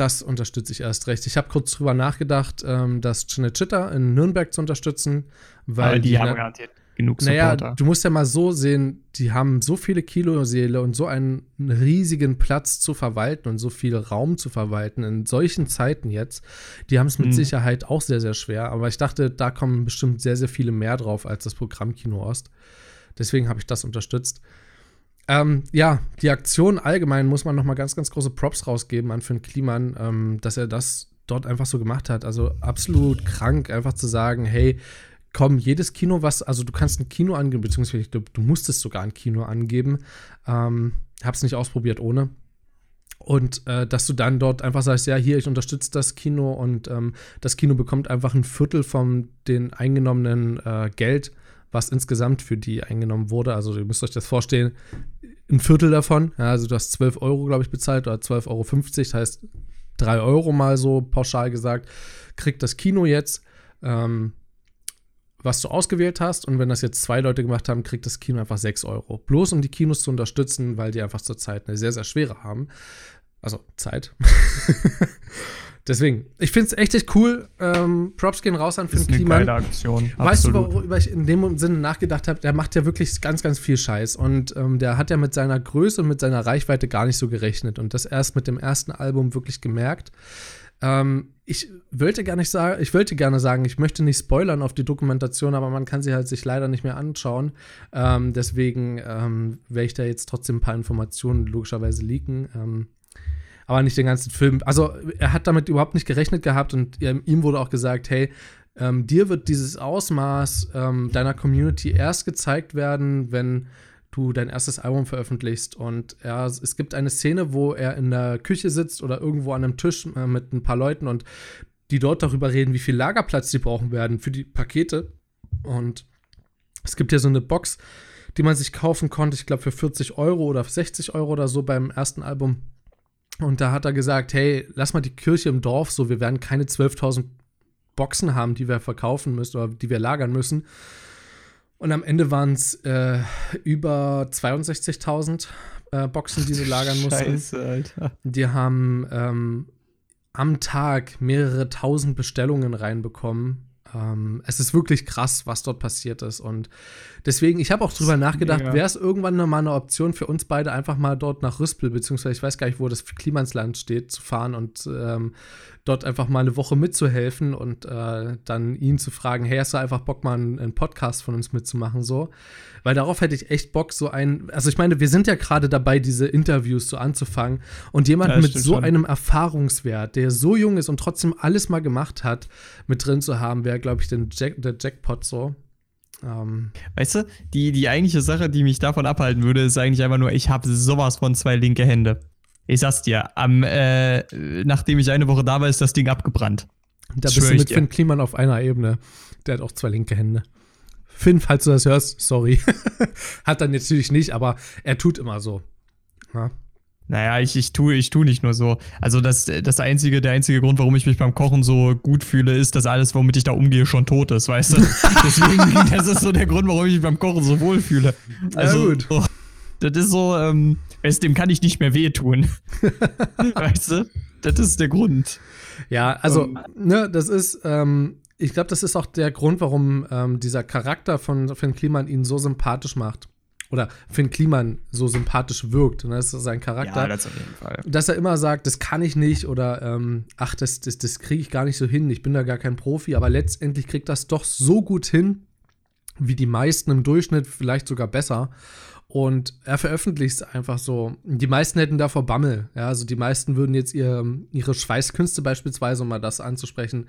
das unterstütze ich erst recht. Ich habe kurz drüber nachgedacht, ähm, das Cinecittà in Nürnberg zu unterstützen, weil Aber die, die haben garantiert genug Supporter. Naja, du musst ja mal so sehen, die haben so viele Kiloseele und so einen riesigen Platz zu verwalten und so viel Raum zu verwalten in solchen Zeiten jetzt. Die haben es mit hm. Sicherheit auch sehr, sehr schwer. Aber ich dachte, da kommen bestimmt sehr, sehr viele mehr drauf als das Programm Kino Ost. Deswegen habe ich das unterstützt. Ähm, ja, die Aktion allgemein muss man noch mal ganz, ganz große Props rausgeben an Finn Kliman, ähm, dass er das dort einfach so gemacht hat. Also absolut krank, einfach zu sagen, hey, komm, jedes Kino, was, also du kannst ein Kino angeben, beziehungsweise du, du musstest sogar ein Kino angeben. Ähm, hab's nicht ausprobiert ohne. Und äh, dass du dann dort einfach sagst, ja, hier, ich unterstütze das Kino und ähm, das Kino bekommt einfach ein Viertel von den eingenommenen äh, Geld, was insgesamt für die eingenommen wurde. Also ihr müsst euch das vorstellen, ein Viertel davon, ja, also du hast 12 Euro, glaube ich, bezahlt oder 12,50 Euro, das heißt 3 Euro mal so pauschal gesagt, kriegt das Kino jetzt. Ähm, was du ausgewählt hast. Und wenn das jetzt zwei Leute gemacht haben, kriegt das Kino einfach 6 Euro. Bloß um die Kinos zu unterstützen, weil die einfach zurzeit eine sehr, sehr schwere haben. Also Zeit. Deswegen, ich finde es echt, echt cool. Ähm, Props gehen raus an Finn Kliman. Geile Aktion. Weißt du, worüber ich in dem Sinne nachgedacht habe? Der macht ja wirklich ganz, ganz viel Scheiß. Und ähm, der hat ja mit seiner Größe und mit seiner Reichweite gar nicht so gerechnet. Und das erst mit dem ersten Album wirklich gemerkt. Ähm, ich wollte gar nicht sagen, ich wollte gerne sagen, ich möchte nicht spoilern auf die Dokumentation, aber man kann sie halt sich leider nicht mehr anschauen. Ähm, deswegen ähm, werde ich da jetzt trotzdem ein paar Informationen logischerweise leaken. Ähm, aber nicht den ganzen Film. Also er hat damit überhaupt nicht gerechnet gehabt und ihm wurde auch gesagt, hey, ähm, dir wird dieses Ausmaß ähm, deiner Community erst gezeigt werden, wenn du dein erstes Album veröffentlichst. Und er, es gibt eine Szene, wo er in der Küche sitzt oder irgendwo an einem Tisch äh, mit ein paar Leuten und die dort darüber reden, wie viel Lagerplatz sie brauchen werden für die Pakete. Und es gibt hier so eine Box, die man sich kaufen konnte, ich glaube für 40 Euro oder 60 Euro oder so beim ersten Album. Und da hat er gesagt, hey, lass mal die Kirche im Dorf so, wir werden keine 12.000 Boxen haben, die wir verkaufen müssen oder die wir lagern müssen. Und am Ende waren es äh, über 62.000 äh, Boxen, die sie lagern mussten. Scheiße, Alter. Die haben ähm, am Tag mehrere tausend Bestellungen reinbekommen ähm, es ist wirklich krass, was dort passiert ist. Und deswegen, ich habe auch drüber nachgedacht, wäre es irgendwann mal eine Option für uns beide, einfach mal dort nach Rüspel, beziehungsweise ich weiß gar nicht, wo das Klimansland steht, zu fahren und ähm, dort einfach mal eine Woche mitzuhelfen und äh, dann ihn zu fragen, hey, hast du einfach Bock, mal einen, einen, Podcast von uns mitzumachen, so. Weil darauf hätte ich echt Bock, so ein, also ich meine, wir sind ja gerade dabei, diese Interviews so anzufangen und jemanden ja, mit so schon. einem Erfahrungswert, der so jung ist und trotzdem alles mal gemacht hat, mit drin zu haben, wäre, glaube ich, den Jack, der Jackpot so. Ähm. Weißt du, die, die eigentliche Sache, die mich davon abhalten würde, ist eigentlich einfach nur, ich habe sowas von zwei linke Hände. Ich sag's dir, am, äh, nachdem ich eine Woche da war, ist das Ding abgebrannt. Da bist du mit Finn Kliman auf einer Ebene. Der hat auch zwei linke Hände. Finn, falls du das hörst, sorry. hat er natürlich nicht, aber er tut immer so. Ja. Naja, ich, ich tue ich tu nicht nur so. Also das, das einzige, der einzige Grund, warum ich mich beim Kochen so gut fühle, ist, dass alles, womit ich da umgehe, schon tot ist, weißt du? Deswegen, das ist so der Grund, warum ich mich beim Kochen so wohl fühle. Also, ja, gut. So, das ist so, ähm, dem kann ich nicht mehr wehtun. weißt du? Das ist der Grund. Ja, also, um, ähm. ne, das ist, ähm, ich glaube, das ist auch der Grund, warum ähm, dieser Charakter von Finn Kliman ihn so sympathisch macht. Oder Finn Kliman so sympathisch wirkt. Und das ist sein Charakter. Ja, das auf jeden Fall. Dass er immer sagt, das kann ich nicht oder ähm, ach, das, das, das kriege ich gar nicht so hin, ich bin da gar kein Profi, aber letztendlich kriegt das doch so gut hin, wie die meisten im Durchschnitt, vielleicht sogar besser. Und er veröffentlicht es einfach so. Die meisten hätten davor Bammel. Ja, also die meisten würden jetzt ihr, ihre Schweißkünste beispielsweise, um mal das anzusprechen,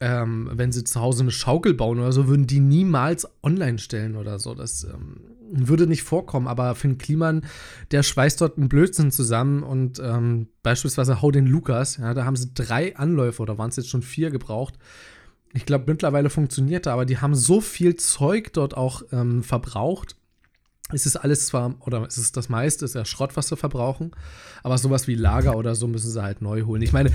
ähm, wenn sie zu Hause eine Schaukel bauen oder so, würden die niemals online stellen oder so. Das ähm, würde nicht vorkommen. Aber Finn Kliman, der schweißt dort einen Blödsinn zusammen und ähm, beispielsweise Hau den Lukas, ja, da haben sie drei Anläufe oder waren es jetzt schon vier gebraucht. Ich glaube, mittlerweile funktioniert er, aber die haben so viel Zeug dort auch ähm, verbraucht es ist alles zwar, oder es ist das meiste, ist ja Schrott, was sie verbrauchen, aber sowas wie Lager oder so müssen sie halt neu holen. Ich meine,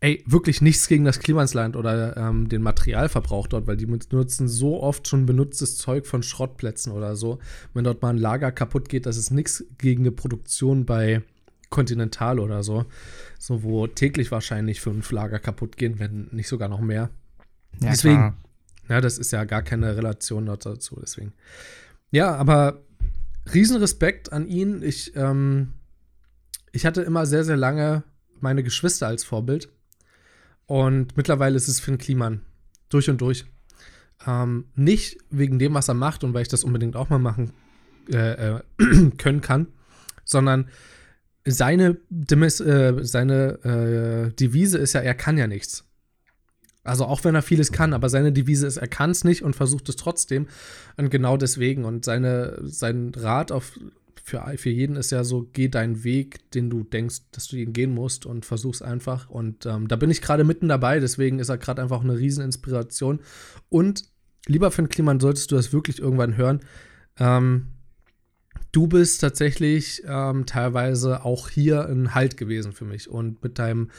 ey, wirklich nichts gegen das Klimansland oder ähm, den Materialverbrauch dort, weil die nutzen so oft schon benutztes Zeug von Schrottplätzen oder so. Wenn dort mal ein Lager kaputt geht, das ist nichts gegen eine Produktion bei Continental oder so. So, wo täglich wahrscheinlich fünf Lager kaputt gehen, wenn nicht sogar noch mehr. Ja, deswegen, klar. ja, das ist ja gar keine Relation dazu, deswegen. Ja, aber Riesenrespekt an ihn. Ich, ähm, ich hatte immer sehr, sehr lange meine Geschwister als Vorbild. Und mittlerweile ist es Finn Kliman. Durch und durch. Ähm, nicht wegen dem, was er macht und weil ich das unbedingt auch mal machen äh, äh, können kann, sondern seine, Demis, äh, seine äh, Devise ist ja, er kann ja nichts. Also auch wenn er vieles kann, aber seine Devise ist, er kann es nicht und versucht es trotzdem. Und genau deswegen. Und seine, sein Rat auf, für, für jeden ist ja so, geh deinen Weg, den du denkst, dass du ihn gehen musst und versuch's einfach. Und ähm, da bin ich gerade mitten dabei, deswegen ist er gerade einfach eine Rieseninspiration. Und lieber Finn Kliman, solltest du das wirklich irgendwann hören. Ähm, du bist tatsächlich ähm, teilweise auch hier ein Halt gewesen für mich. Und mit deinem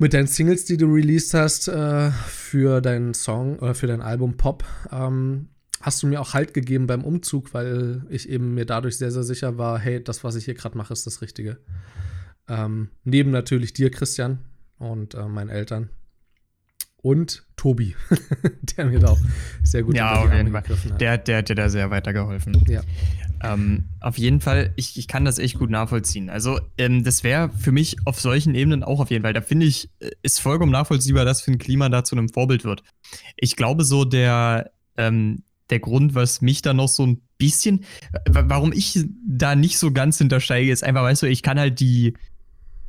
mit deinen Singles, die du released hast äh, für deinen Song oder für dein Album Pop, ähm, hast du mir auch Halt gegeben beim Umzug, weil ich eben mir dadurch sehr, sehr sicher war, hey, das, was ich hier gerade mache, ist das Richtige. Ähm, neben natürlich dir, Christian, und äh, meinen Eltern. Und Tobi, der mir da auch sehr gut ja, auf jeden Fall. hat. Der, der hat dir da sehr weitergeholfen. Ja. Ähm, auf jeden Fall, ich, ich kann das echt gut nachvollziehen. Also, ähm, das wäre für mich auf solchen Ebenen auch auf jeden Fall. Da finde ich, äh, ist vollkommen nachvollziehbar, dass für ein Klima da zu einem Vorbild wird. Ich glaube, so der, ähm, der Grund, was mich da noch so ein bisschen, warum ich da nicht so ganz hintersteige, ist einfach, weißt du, ich kann halt die,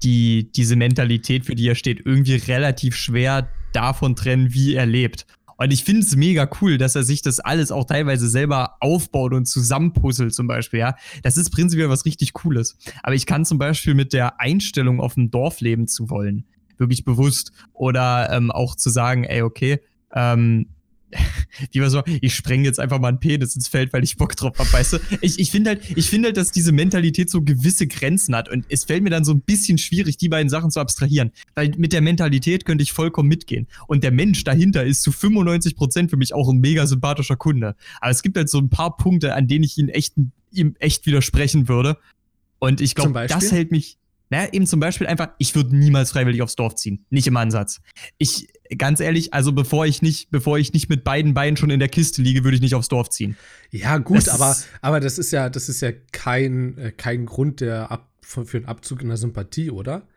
die, diese Mentalität, für die er steht, irgendwie relativ schwer davon trennen, wie er lebt. Und ich finde es mega cool, dass er sich das alles auch teilweise selber aufbaut und zusammenpuzzelt, zum Beispiel, ja. Das ist prinzipiell was richtig Cooles. Aber ich kann zum Beispiel mit der Einstellung auf ein Dorf leben zu wollen, wirklich bewusst, oder ähm, auch zu sagen, ey, okay, ähm, die war so, ich spreng jetzt einfach mal einen Penis ins Feld, weil ich Bock drauf habe, weißt du? Ich, ich finde halt, ich finde halt, dass diese Mentalität so gewisse Grenzen hat und es fällt mir dann so ein bisschen schwierig, die beiden Sachen zu abstrahieren, weil mit der Mentalität könnte ich vollkommen mitgehen und der Mensch dahinter ist zu 95 Prozent für mich auch ein mega sympathischer Kunde. Aber es gibt halt so ein paar Punkte, an denen ich ihn echt, ihm echt widersprechen würde und ich glaube, das hält mich naja, eben zum Beispiel einfach, ich würde niemals freiwillig aufs Dorf ziehen. Nicht im Ansatz. Ich, ganz ehrlich, also bevor ich nicht, bevor ich nicht mit beiden Beinen schon in der Kiste liege, würde ich nicht aufs Dorf ziehen. Ja, gut, aber, aber das ist ja, das ist ja kein, äh, kein Grund der Ab, für, für einen Abzug in der Sympathie, oder?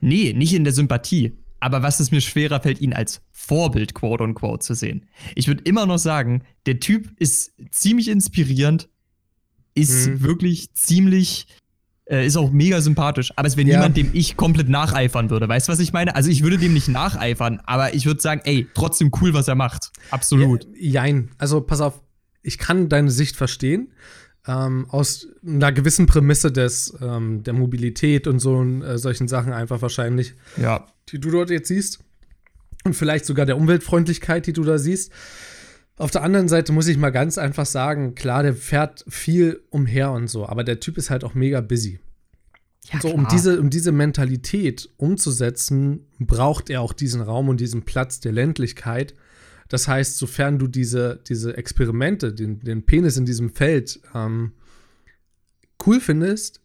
Nee, nicht in der Sympathie. Aber was es mir schwerer fällt, ihn als Vorbild, quote unquote, zu sehen. Ich würde immer noch sagen, der Typ ist ziemlich inspirierend, ist mhm. wirklich ziemlich äh, ist auch mega sympathisch, aber es wäre ja. niemand, dem ich komplett nacheifern würde. Weißt du, was ich meine? Also ich würde dem nicht nacheifern, aber ich würde sagen, ey, trotzdem cool, was er macht. Absolut. Ja, jein. Also pass auf, ich kann deine Sicht verstehen. Ähm, aus einer gewissen Prämisse des, ähm, der Mobilität und so äh, solchen Sachen einfach wahrscheinlich, ja. die du dort jetzt siehst. Und vielleicht sogar der Umweltfreundlichkeit, die du da siehst. Auf der anderen Seite muss ich mal ganz einfach sagen, klar, der fährt viel umher und so, aber der Typ ist halt auch mega busy. Ja, so, um diese, um diese Mentalität umzusetzen, braucht er auch diesen Raum und diesen Platz der Ländlichkeit. Das heißt, sofern du diese, diese Experimente, den, den Penis in diesem Feld ähm, cool findest,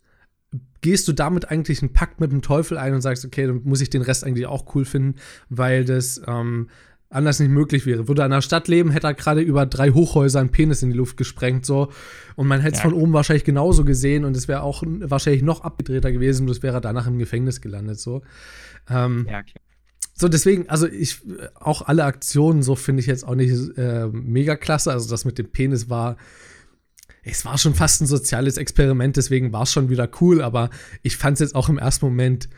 gehst du damit eigentlich einen Pakt mit dem Teufel ein und sagst, okay, dann muss ich den Rest eigentlich auch cool finden, weil das ähm, anders nicht möglich wäre. Würde er in einer Stadt leben, hätte er gerade über drei Hochhäuser einen Penis in die Luft gesprengt, so. Und man hätte es ja. von oben wahrscheinlich genauso gesehen und es wäre auch wahrscheinlich noch abgedrehter gewesen, das wäre danach im Gefängnis gelandet, so. Ähm, ja, klar. So, deswegen, also ich, auch alle Aktionen, so finde ich jetzt auch nicht äh, mega klasse. Also das mit dem Penis war, es war schon fast ein soziales Experiment, deswegen war es schon wieder cool, aber ich fand es jetzt auch im ersten Moment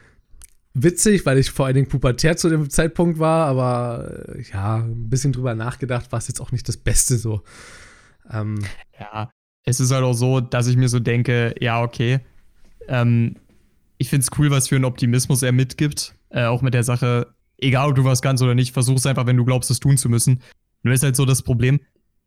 witzig, weil ich vor allen Dingen pubertär zu dem Zeitpunkt war, aber äh, ja, ein bisschen drüber nachgedacht, war es jetzt auch nicht das Beste so. Ähm, ja, es ist halt auch so, dass ich mir so denke, ja, okay, ähm, ich finde es cool, was für einen Optimismus er mitgibt, äh, auch mit der Sache, egal ob du was kannst oder nicht, versuch es einfach, wenn du glaubst, es tun zu müssen. Nur ist halt so das Problem,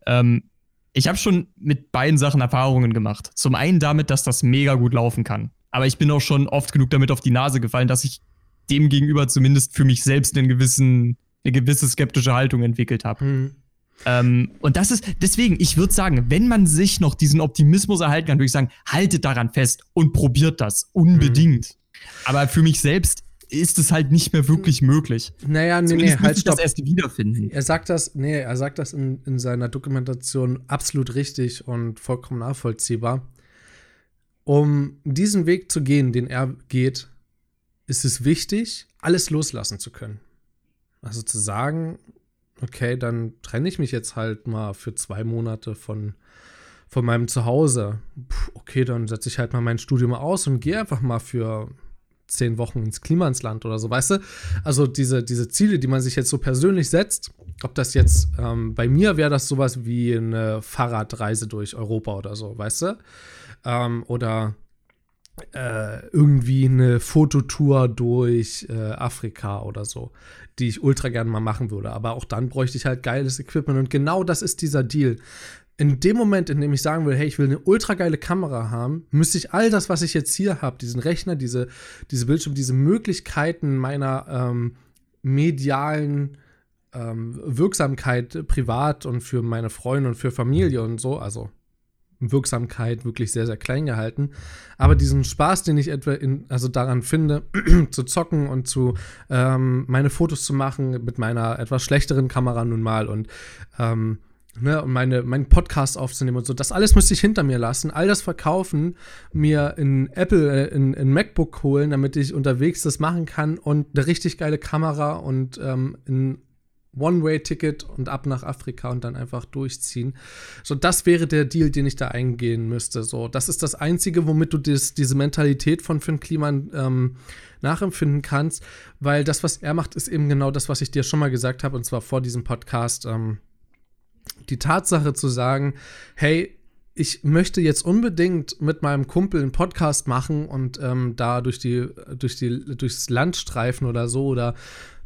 ähm, ich habe schon mit beiden Sachen Erfahrungen gemacht. Zum einen damit, dass das mega gut laufen kann. Aber ich bin auch schon oft genug damit auf die Nase gefallen, dass ich dem gegenüber zumindest für mich selbst einen gewissen, eine gewisse skeptische Haltung entwickelt habe. Mhm. Ähm, und das ist, deswegen, ich würde sagen, wenn man sich noch diesen Optimismus erhalten kann, würde ich sagen, haltet daran fest und probiert das unbedingt. Mhm. Aber für mich selbst ist es halt nicht mehr wirklich möglich. Naja, nee, Zumindest nee, halt stopp. das erst wiederfinden. Er sagt das, nee, er sagt das in, in seiner Dokumentation absolut richtig und vollkommen nachvollziehbar. Um diesen Weg zu gehen, den er geht, ist es wichtig, alles loslassen zu können. Also zu sagen, okay, dann trenne ich mich jetzt halt mal für zwei Monate von, von meinem Zuhause. Puh, okay, dann setze ich halt mal mein Studium aus und gehe einfach mal für zehn Wochen ins Klimansland oder so, weißt du? Also diese, diese Ziele, die man sich jetzt so persönlich setzt, ob das jetzt, ähm, bei mir wäre das sowas wie eine Fahrradreise durch Europa oder so, weißt du? Ähm, oder äh, irgendwie eine Fototour durch äh, Afrika oder so, die ich ultra gerne mal machen würde. Aber auch dann bräuchte ich halt geiles Equipment und genau das ist dieser Deal in dem Moment, in dem ich sagen will, hey, ich will eine ultra geile Kamera haben, müsste ich all das, was ich jetzt hier habe, diesen Rechner, diese, diese Bildschirm, diese Möglichkeiten meiner ähm, medialen ähm, Wirksamkeit privat und für meine Freunde und für Familie und so, also Wirksamkeit wirklich sehr, sehr klein gehalten. Aber diesen Spaß, den ich etwa in, also daran finde, zu zocken und zu ähm, meine Fotos zu machen mit meiner etwas schlechteren Kamera nun mal und ähm, ne, und meine, meinen Podcast aufzunehmen und so. Das alles müsste ich hinter mir lassen, all das verkaufen, mir in Apple, äh, in, in MacBook holen, damit ich unterwegs das machen kann und eine richtig geile Kamera und ähm, ein One-Way-Ticket und ab nach Afrika und dann einfach durchziehen. So, das wäre der Deal, den ich da eingehen müsste. So, das ist das Einzige, womit du dis, diese Mentalität von Finn Kliman ähm, nachempfinden kannst, weil das, was er macht, ist eben genau das, was ich dir schon mal gesagt habe, und zwar vor diesem Podcast. Ähm, die Tatsache zu sagen, hey, ich möchte jetzt unbedingt mit meinem Kumpel einen Podcast machen und ähm, da durch die, durch die, durchs Land streifen oder so oder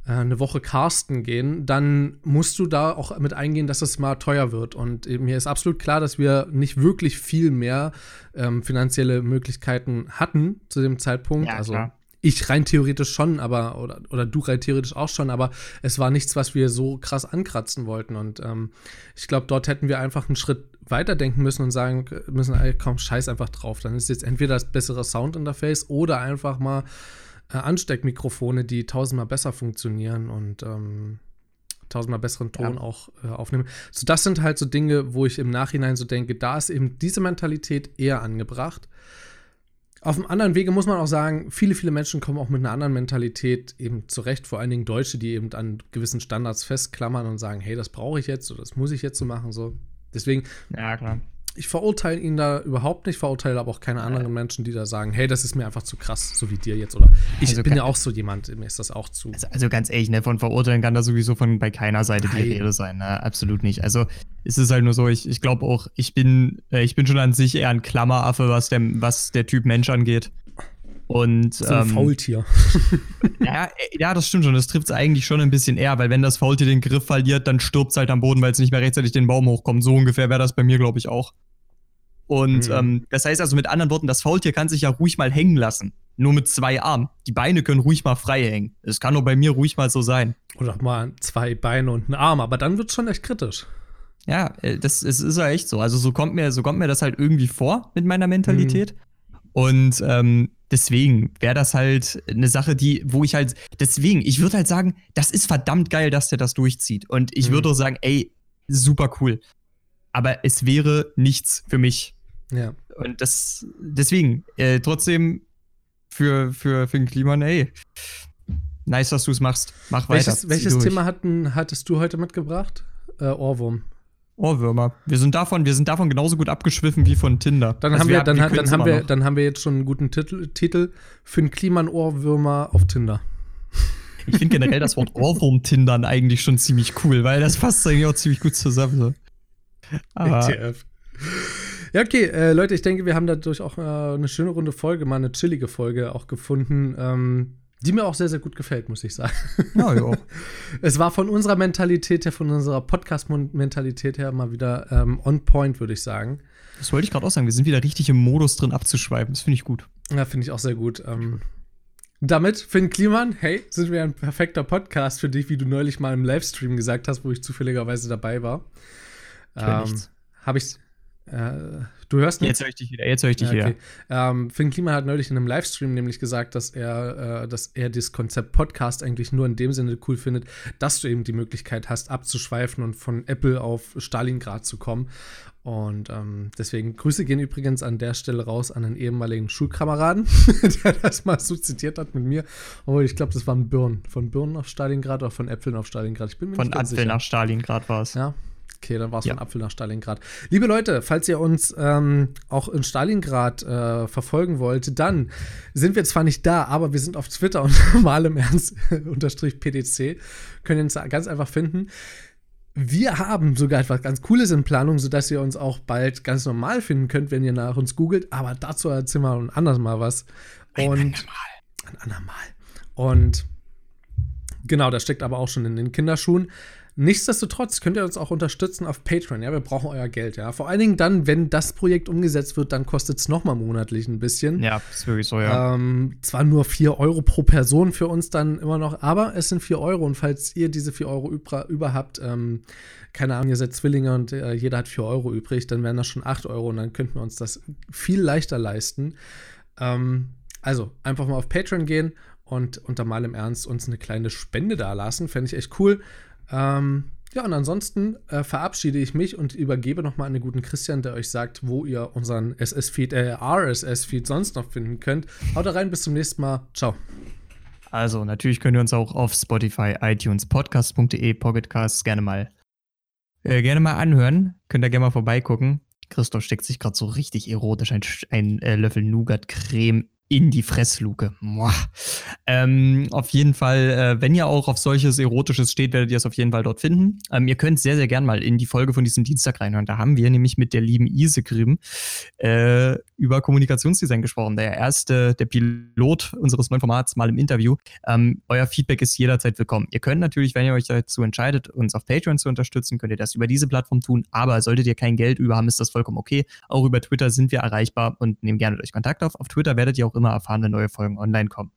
eine Woche casten gehen, dann musst du da auch mit eingehen, dass es mal teuer wird. Und mir ist absolut klar, dass wir nicht wirklich viel mehr ähm, finanzielle Möglichkeiten hatten zu dem Zeitpunkt. Ja, also klar ich rein theoretisch schon, aber, oder, oder du rein theoretisch auch schon, aber es war nichts, was wir so krass ankratzen wollten. Und ähm, ich glaube, dort hätten wir einfach einen Schritt weiterdenken müssen und sagen müssen, ey, komm, scheiß einfach drauf. Dann ist jetzt entweder das bessere Soundinterface oder einfach mal äh, Ansteckmikrofone, die tausendmal besser funktionieren und ähm, tausendmal besseren Ton ja. auch äh, aufnehmen. So, das sind halt so Dinge, wo ich im Nachhinein so denke, da ist eben diese Mentalität eher angebracht. Auf dem anderen Wege muss man auch sagen, viele, viele Menschen kommen auch mit einer anderen Mentalität eben zurecht, vor allen Dingen Deutsche, die eben an gewissen Standards festklammern und sagen, hey, das brauche ich jetzt oder das muss ich jetzt so machen. So. Deswegen, ja, klar ich verurteile ihn da überhaupt nicht, verurteile aber auch keine anderen Menschen, die da sagen, hey, das ist mir einfach zu krass, so wie dir jetzt. Oder ich also bin ja auch so jemand, mir ist das auch zu. Also, also, ganz ehrlich, ne, von verurteilen kann da sowieso von bei keiner Seite Nein. die Rede sein, ne? Absolut nicht. Also es ist halt nur so, ich, ich glaube auch, ich bin, äh, ich bin schon an sich eher ein Klammeraffe, was der, was der Typ Mensch angeht. Und, so ein ähm, Faultier. ja, ja, das stimmt schon. Das trifft es eigentlich schon ein bisschen eher, weil wenn das Faultier den Griff verliert, dann stirbt es halt am Boden, weil es nicht mehr rechtzeitig den Baum hochkommt. So ungefähr wäre das bei mir, glaube ich, auch. Und mhm. ähm, das heißt also mit anderen Worten, das Faultier kann sich ja ruhig mal hängen lassen. Nur mit zwei Armen. Die Beine können ruhig mal frei hängen. Es kann nur bei mir ruhig mal so sein. Oder mal zwei Beine und einen Arm, aber dann wird es schon echt kritisch. Ja, äh, das, das ist ja echt so. Also so kommt mir, so kommt mir das halt irgendwie vor mit meiner Mentalität. Mhm. Und ähm, deswegen wäre das halt eine Sache, die, wo ich halt, deswegen, ich würde halt sagen, das ist verdammt geil, dass der das durchzieht. Und ich mhm. würde sagen, ey, super cool. Aber es wäre nichts für mich. Ja. Und das, deswegen, äh, trotzdem für, für, für den Klima, ey, nice, dass du es machst. Mach welches, weiter. Welches Thema hatten, hattest du heute mitgebracht? Äh, Ohrwurm. Ohrwürmer. Wir sind davon, wir sind davon genauso gut abgeschwiffen wie von Tinder. Dann also haben wir, dann, wir dann haben wir, dann haben wir jetzt schon einen guten Titel, Titel für einen Kliman-Ohrwürmer auf Tinder. Ich finde generell das Wort Ohrwurm-Tindern eigentlich schon ziemlich cool, weil das passt eigentlich auch ziemlich gut zusammen. Aber, ETF. Ja, okay, äh, Leute, ich denke, wir haben dadurch auch äh, eine schöne runde Folge, mal eine chillige Folge auch gefunden, ähm, die mir auch sehr, sehr gut gefällt, muss ich sagen. Ja, ja. es war von unserer Mentalität her, von unserer Podcast-Mentalität her mal wieder ähm, on point, würde ich sagen. Das wollte ich gerade auch sagen. Wir sind wieder richtig im Modus drin abzuschweifen. Das finde ich gut. Ja, finde ich auch sehr gut. Ähm, damit, Finn Kliman, hey, sind wir ein perfekter Podcast für dich, wie du neulich mal im Livestream gesagt hast, wo ich zufälligerweise dabei war. Ähm, Habe ich äh, du hörst nicht? Jetzt höre ich dich wieder. Jetzt höre ich dich ja, okay. wieder. Ähm, Finn Klima hat neulich in einem Livestream nämlich gesagt, dass er, äh, dass er das Konzept Podcast eigentlich nur in dem Sinne cool findet, dass du eben die Möglichkeit hast, abzuschweifen und von Apple auf Stalingrad zu kommen. Und ähm, deswegen Grüße gehen übrigens an der Stelle raus an einen ehemaligen Schulkameraden, der das mal so zitiert hat mit mir. Obwohl, ich glaube, das war ein Birn. Von Birn auf Stalingrad oder von Äpfeln auf Stalingrad. Ich bin mir von nicht Apfeln nach Stalingrad war es. Ja, Okay, dann war es ja. von Apfel nach Stalingrad. Liebe Leute, falls ihr uns ähm, auch in Stalingrad äh, verfolgen wollt, dann sind wir zwar nicht da, aber wir sind auf Twitter und mal im Ernst unterstrich PDC. Können ihr uns ganz einfach finden. Wir haben sogar etwas ganz Cooles in Planung, sodass ihr uns auch bald ganz normal finden könnt, wenn ihr nach uns googelt. Aber dazu erzählen wir ein anderes Mal was. Und ein andermal. Ein andermal. Und genau, das steckt aber auch schon in den Kinderschuhen. Nichtsdestotrotz könnt ihr uns auch unterstützen auf Patreon. Ja, wir brauchen euer Geld. Ja, vor allen Dingen dann, wenn das Projekt umgesetzt wird, dann kostet es nochmal monatlich ein bisschen. Ja, ist wirklich so, ja. Ähm, zwar nur 4 Euro pro Person für uns dann immer noch, aber es sind 4 Euro. Und falls ihr diese 4 Euro über, über habt, ähm, keine Ahnung, ihr seid Zwillinge und äh, jeder hat 4 Euro übrig, dann wären das schon 8 Euro und dann könnten wir uns das viel leichter leisten. Ähm, also einfach mal auf Patreon gehen und unter mal im Ernst uns eine kleine Spende da lassen. Fände ich echt cool. Ähm, ja, und ansonsten äh, verabschiede ich mich und übergebe nochmal an den guten Christian, der euch sagt, wo ihr unseren SS-Feed, äh, RSS-Feed sonst noch finden könnt. Haut rein, bis zum nächsten Mal. Ciao. Also, natürlich könnt ihr uns auch auf Spotify, iTunes, podcast.de, Pocketcasts gerne mal, äh, gerne mal anhören. Könnt ihr gerne mal vorbeigucken. Christoph steckt sich gerade so richtig erotisch ein, ein äh, Löffel Nougat-Creme in die Fressluke. Ähm, auf jeden Fall, äh, wenn ihr auch auf solches Erotisches steht, werdet ihr es auf jeden Fall dort finden. Ähm, ihr könnt sehr, sehr gern mal in die Folge von diesem Dienstag reinhören. Da haben wir nämlich mit der lieben Ise Grimm äh, über Kommunikationsdesign gesprochen. Der erste, der Pilot unseres neuen Formats mal im Interview. Ähm, euer Feedback ist jederzeit willkommen. Ihr könnt natürlich, wenn ihr euch dazu entscheidet, uns auf Patreon zu unterstützen, könnt ihr das über diese Plattform tun. Aber solltet ihr kein Geld über haben, ist das vollkommen okay. Auch über Twitter sind wir erreichbar und nehmen gerne euch Kontakt auf. Auf Twitter werdet ihr auch immer erfahren, wenn neue Folgen online kommen.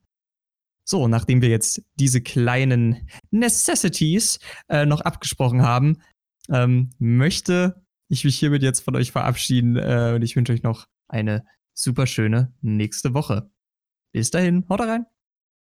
So, nachdem wir jetzt diese kleinen Necessities äh, noch abgesprochen haben, ähm, möchte ich mich hiermit jetzt von euch verabschieden äh, und ich wünsche euch noch eine super schöne nächste Woche. Bis dahin, haut rein!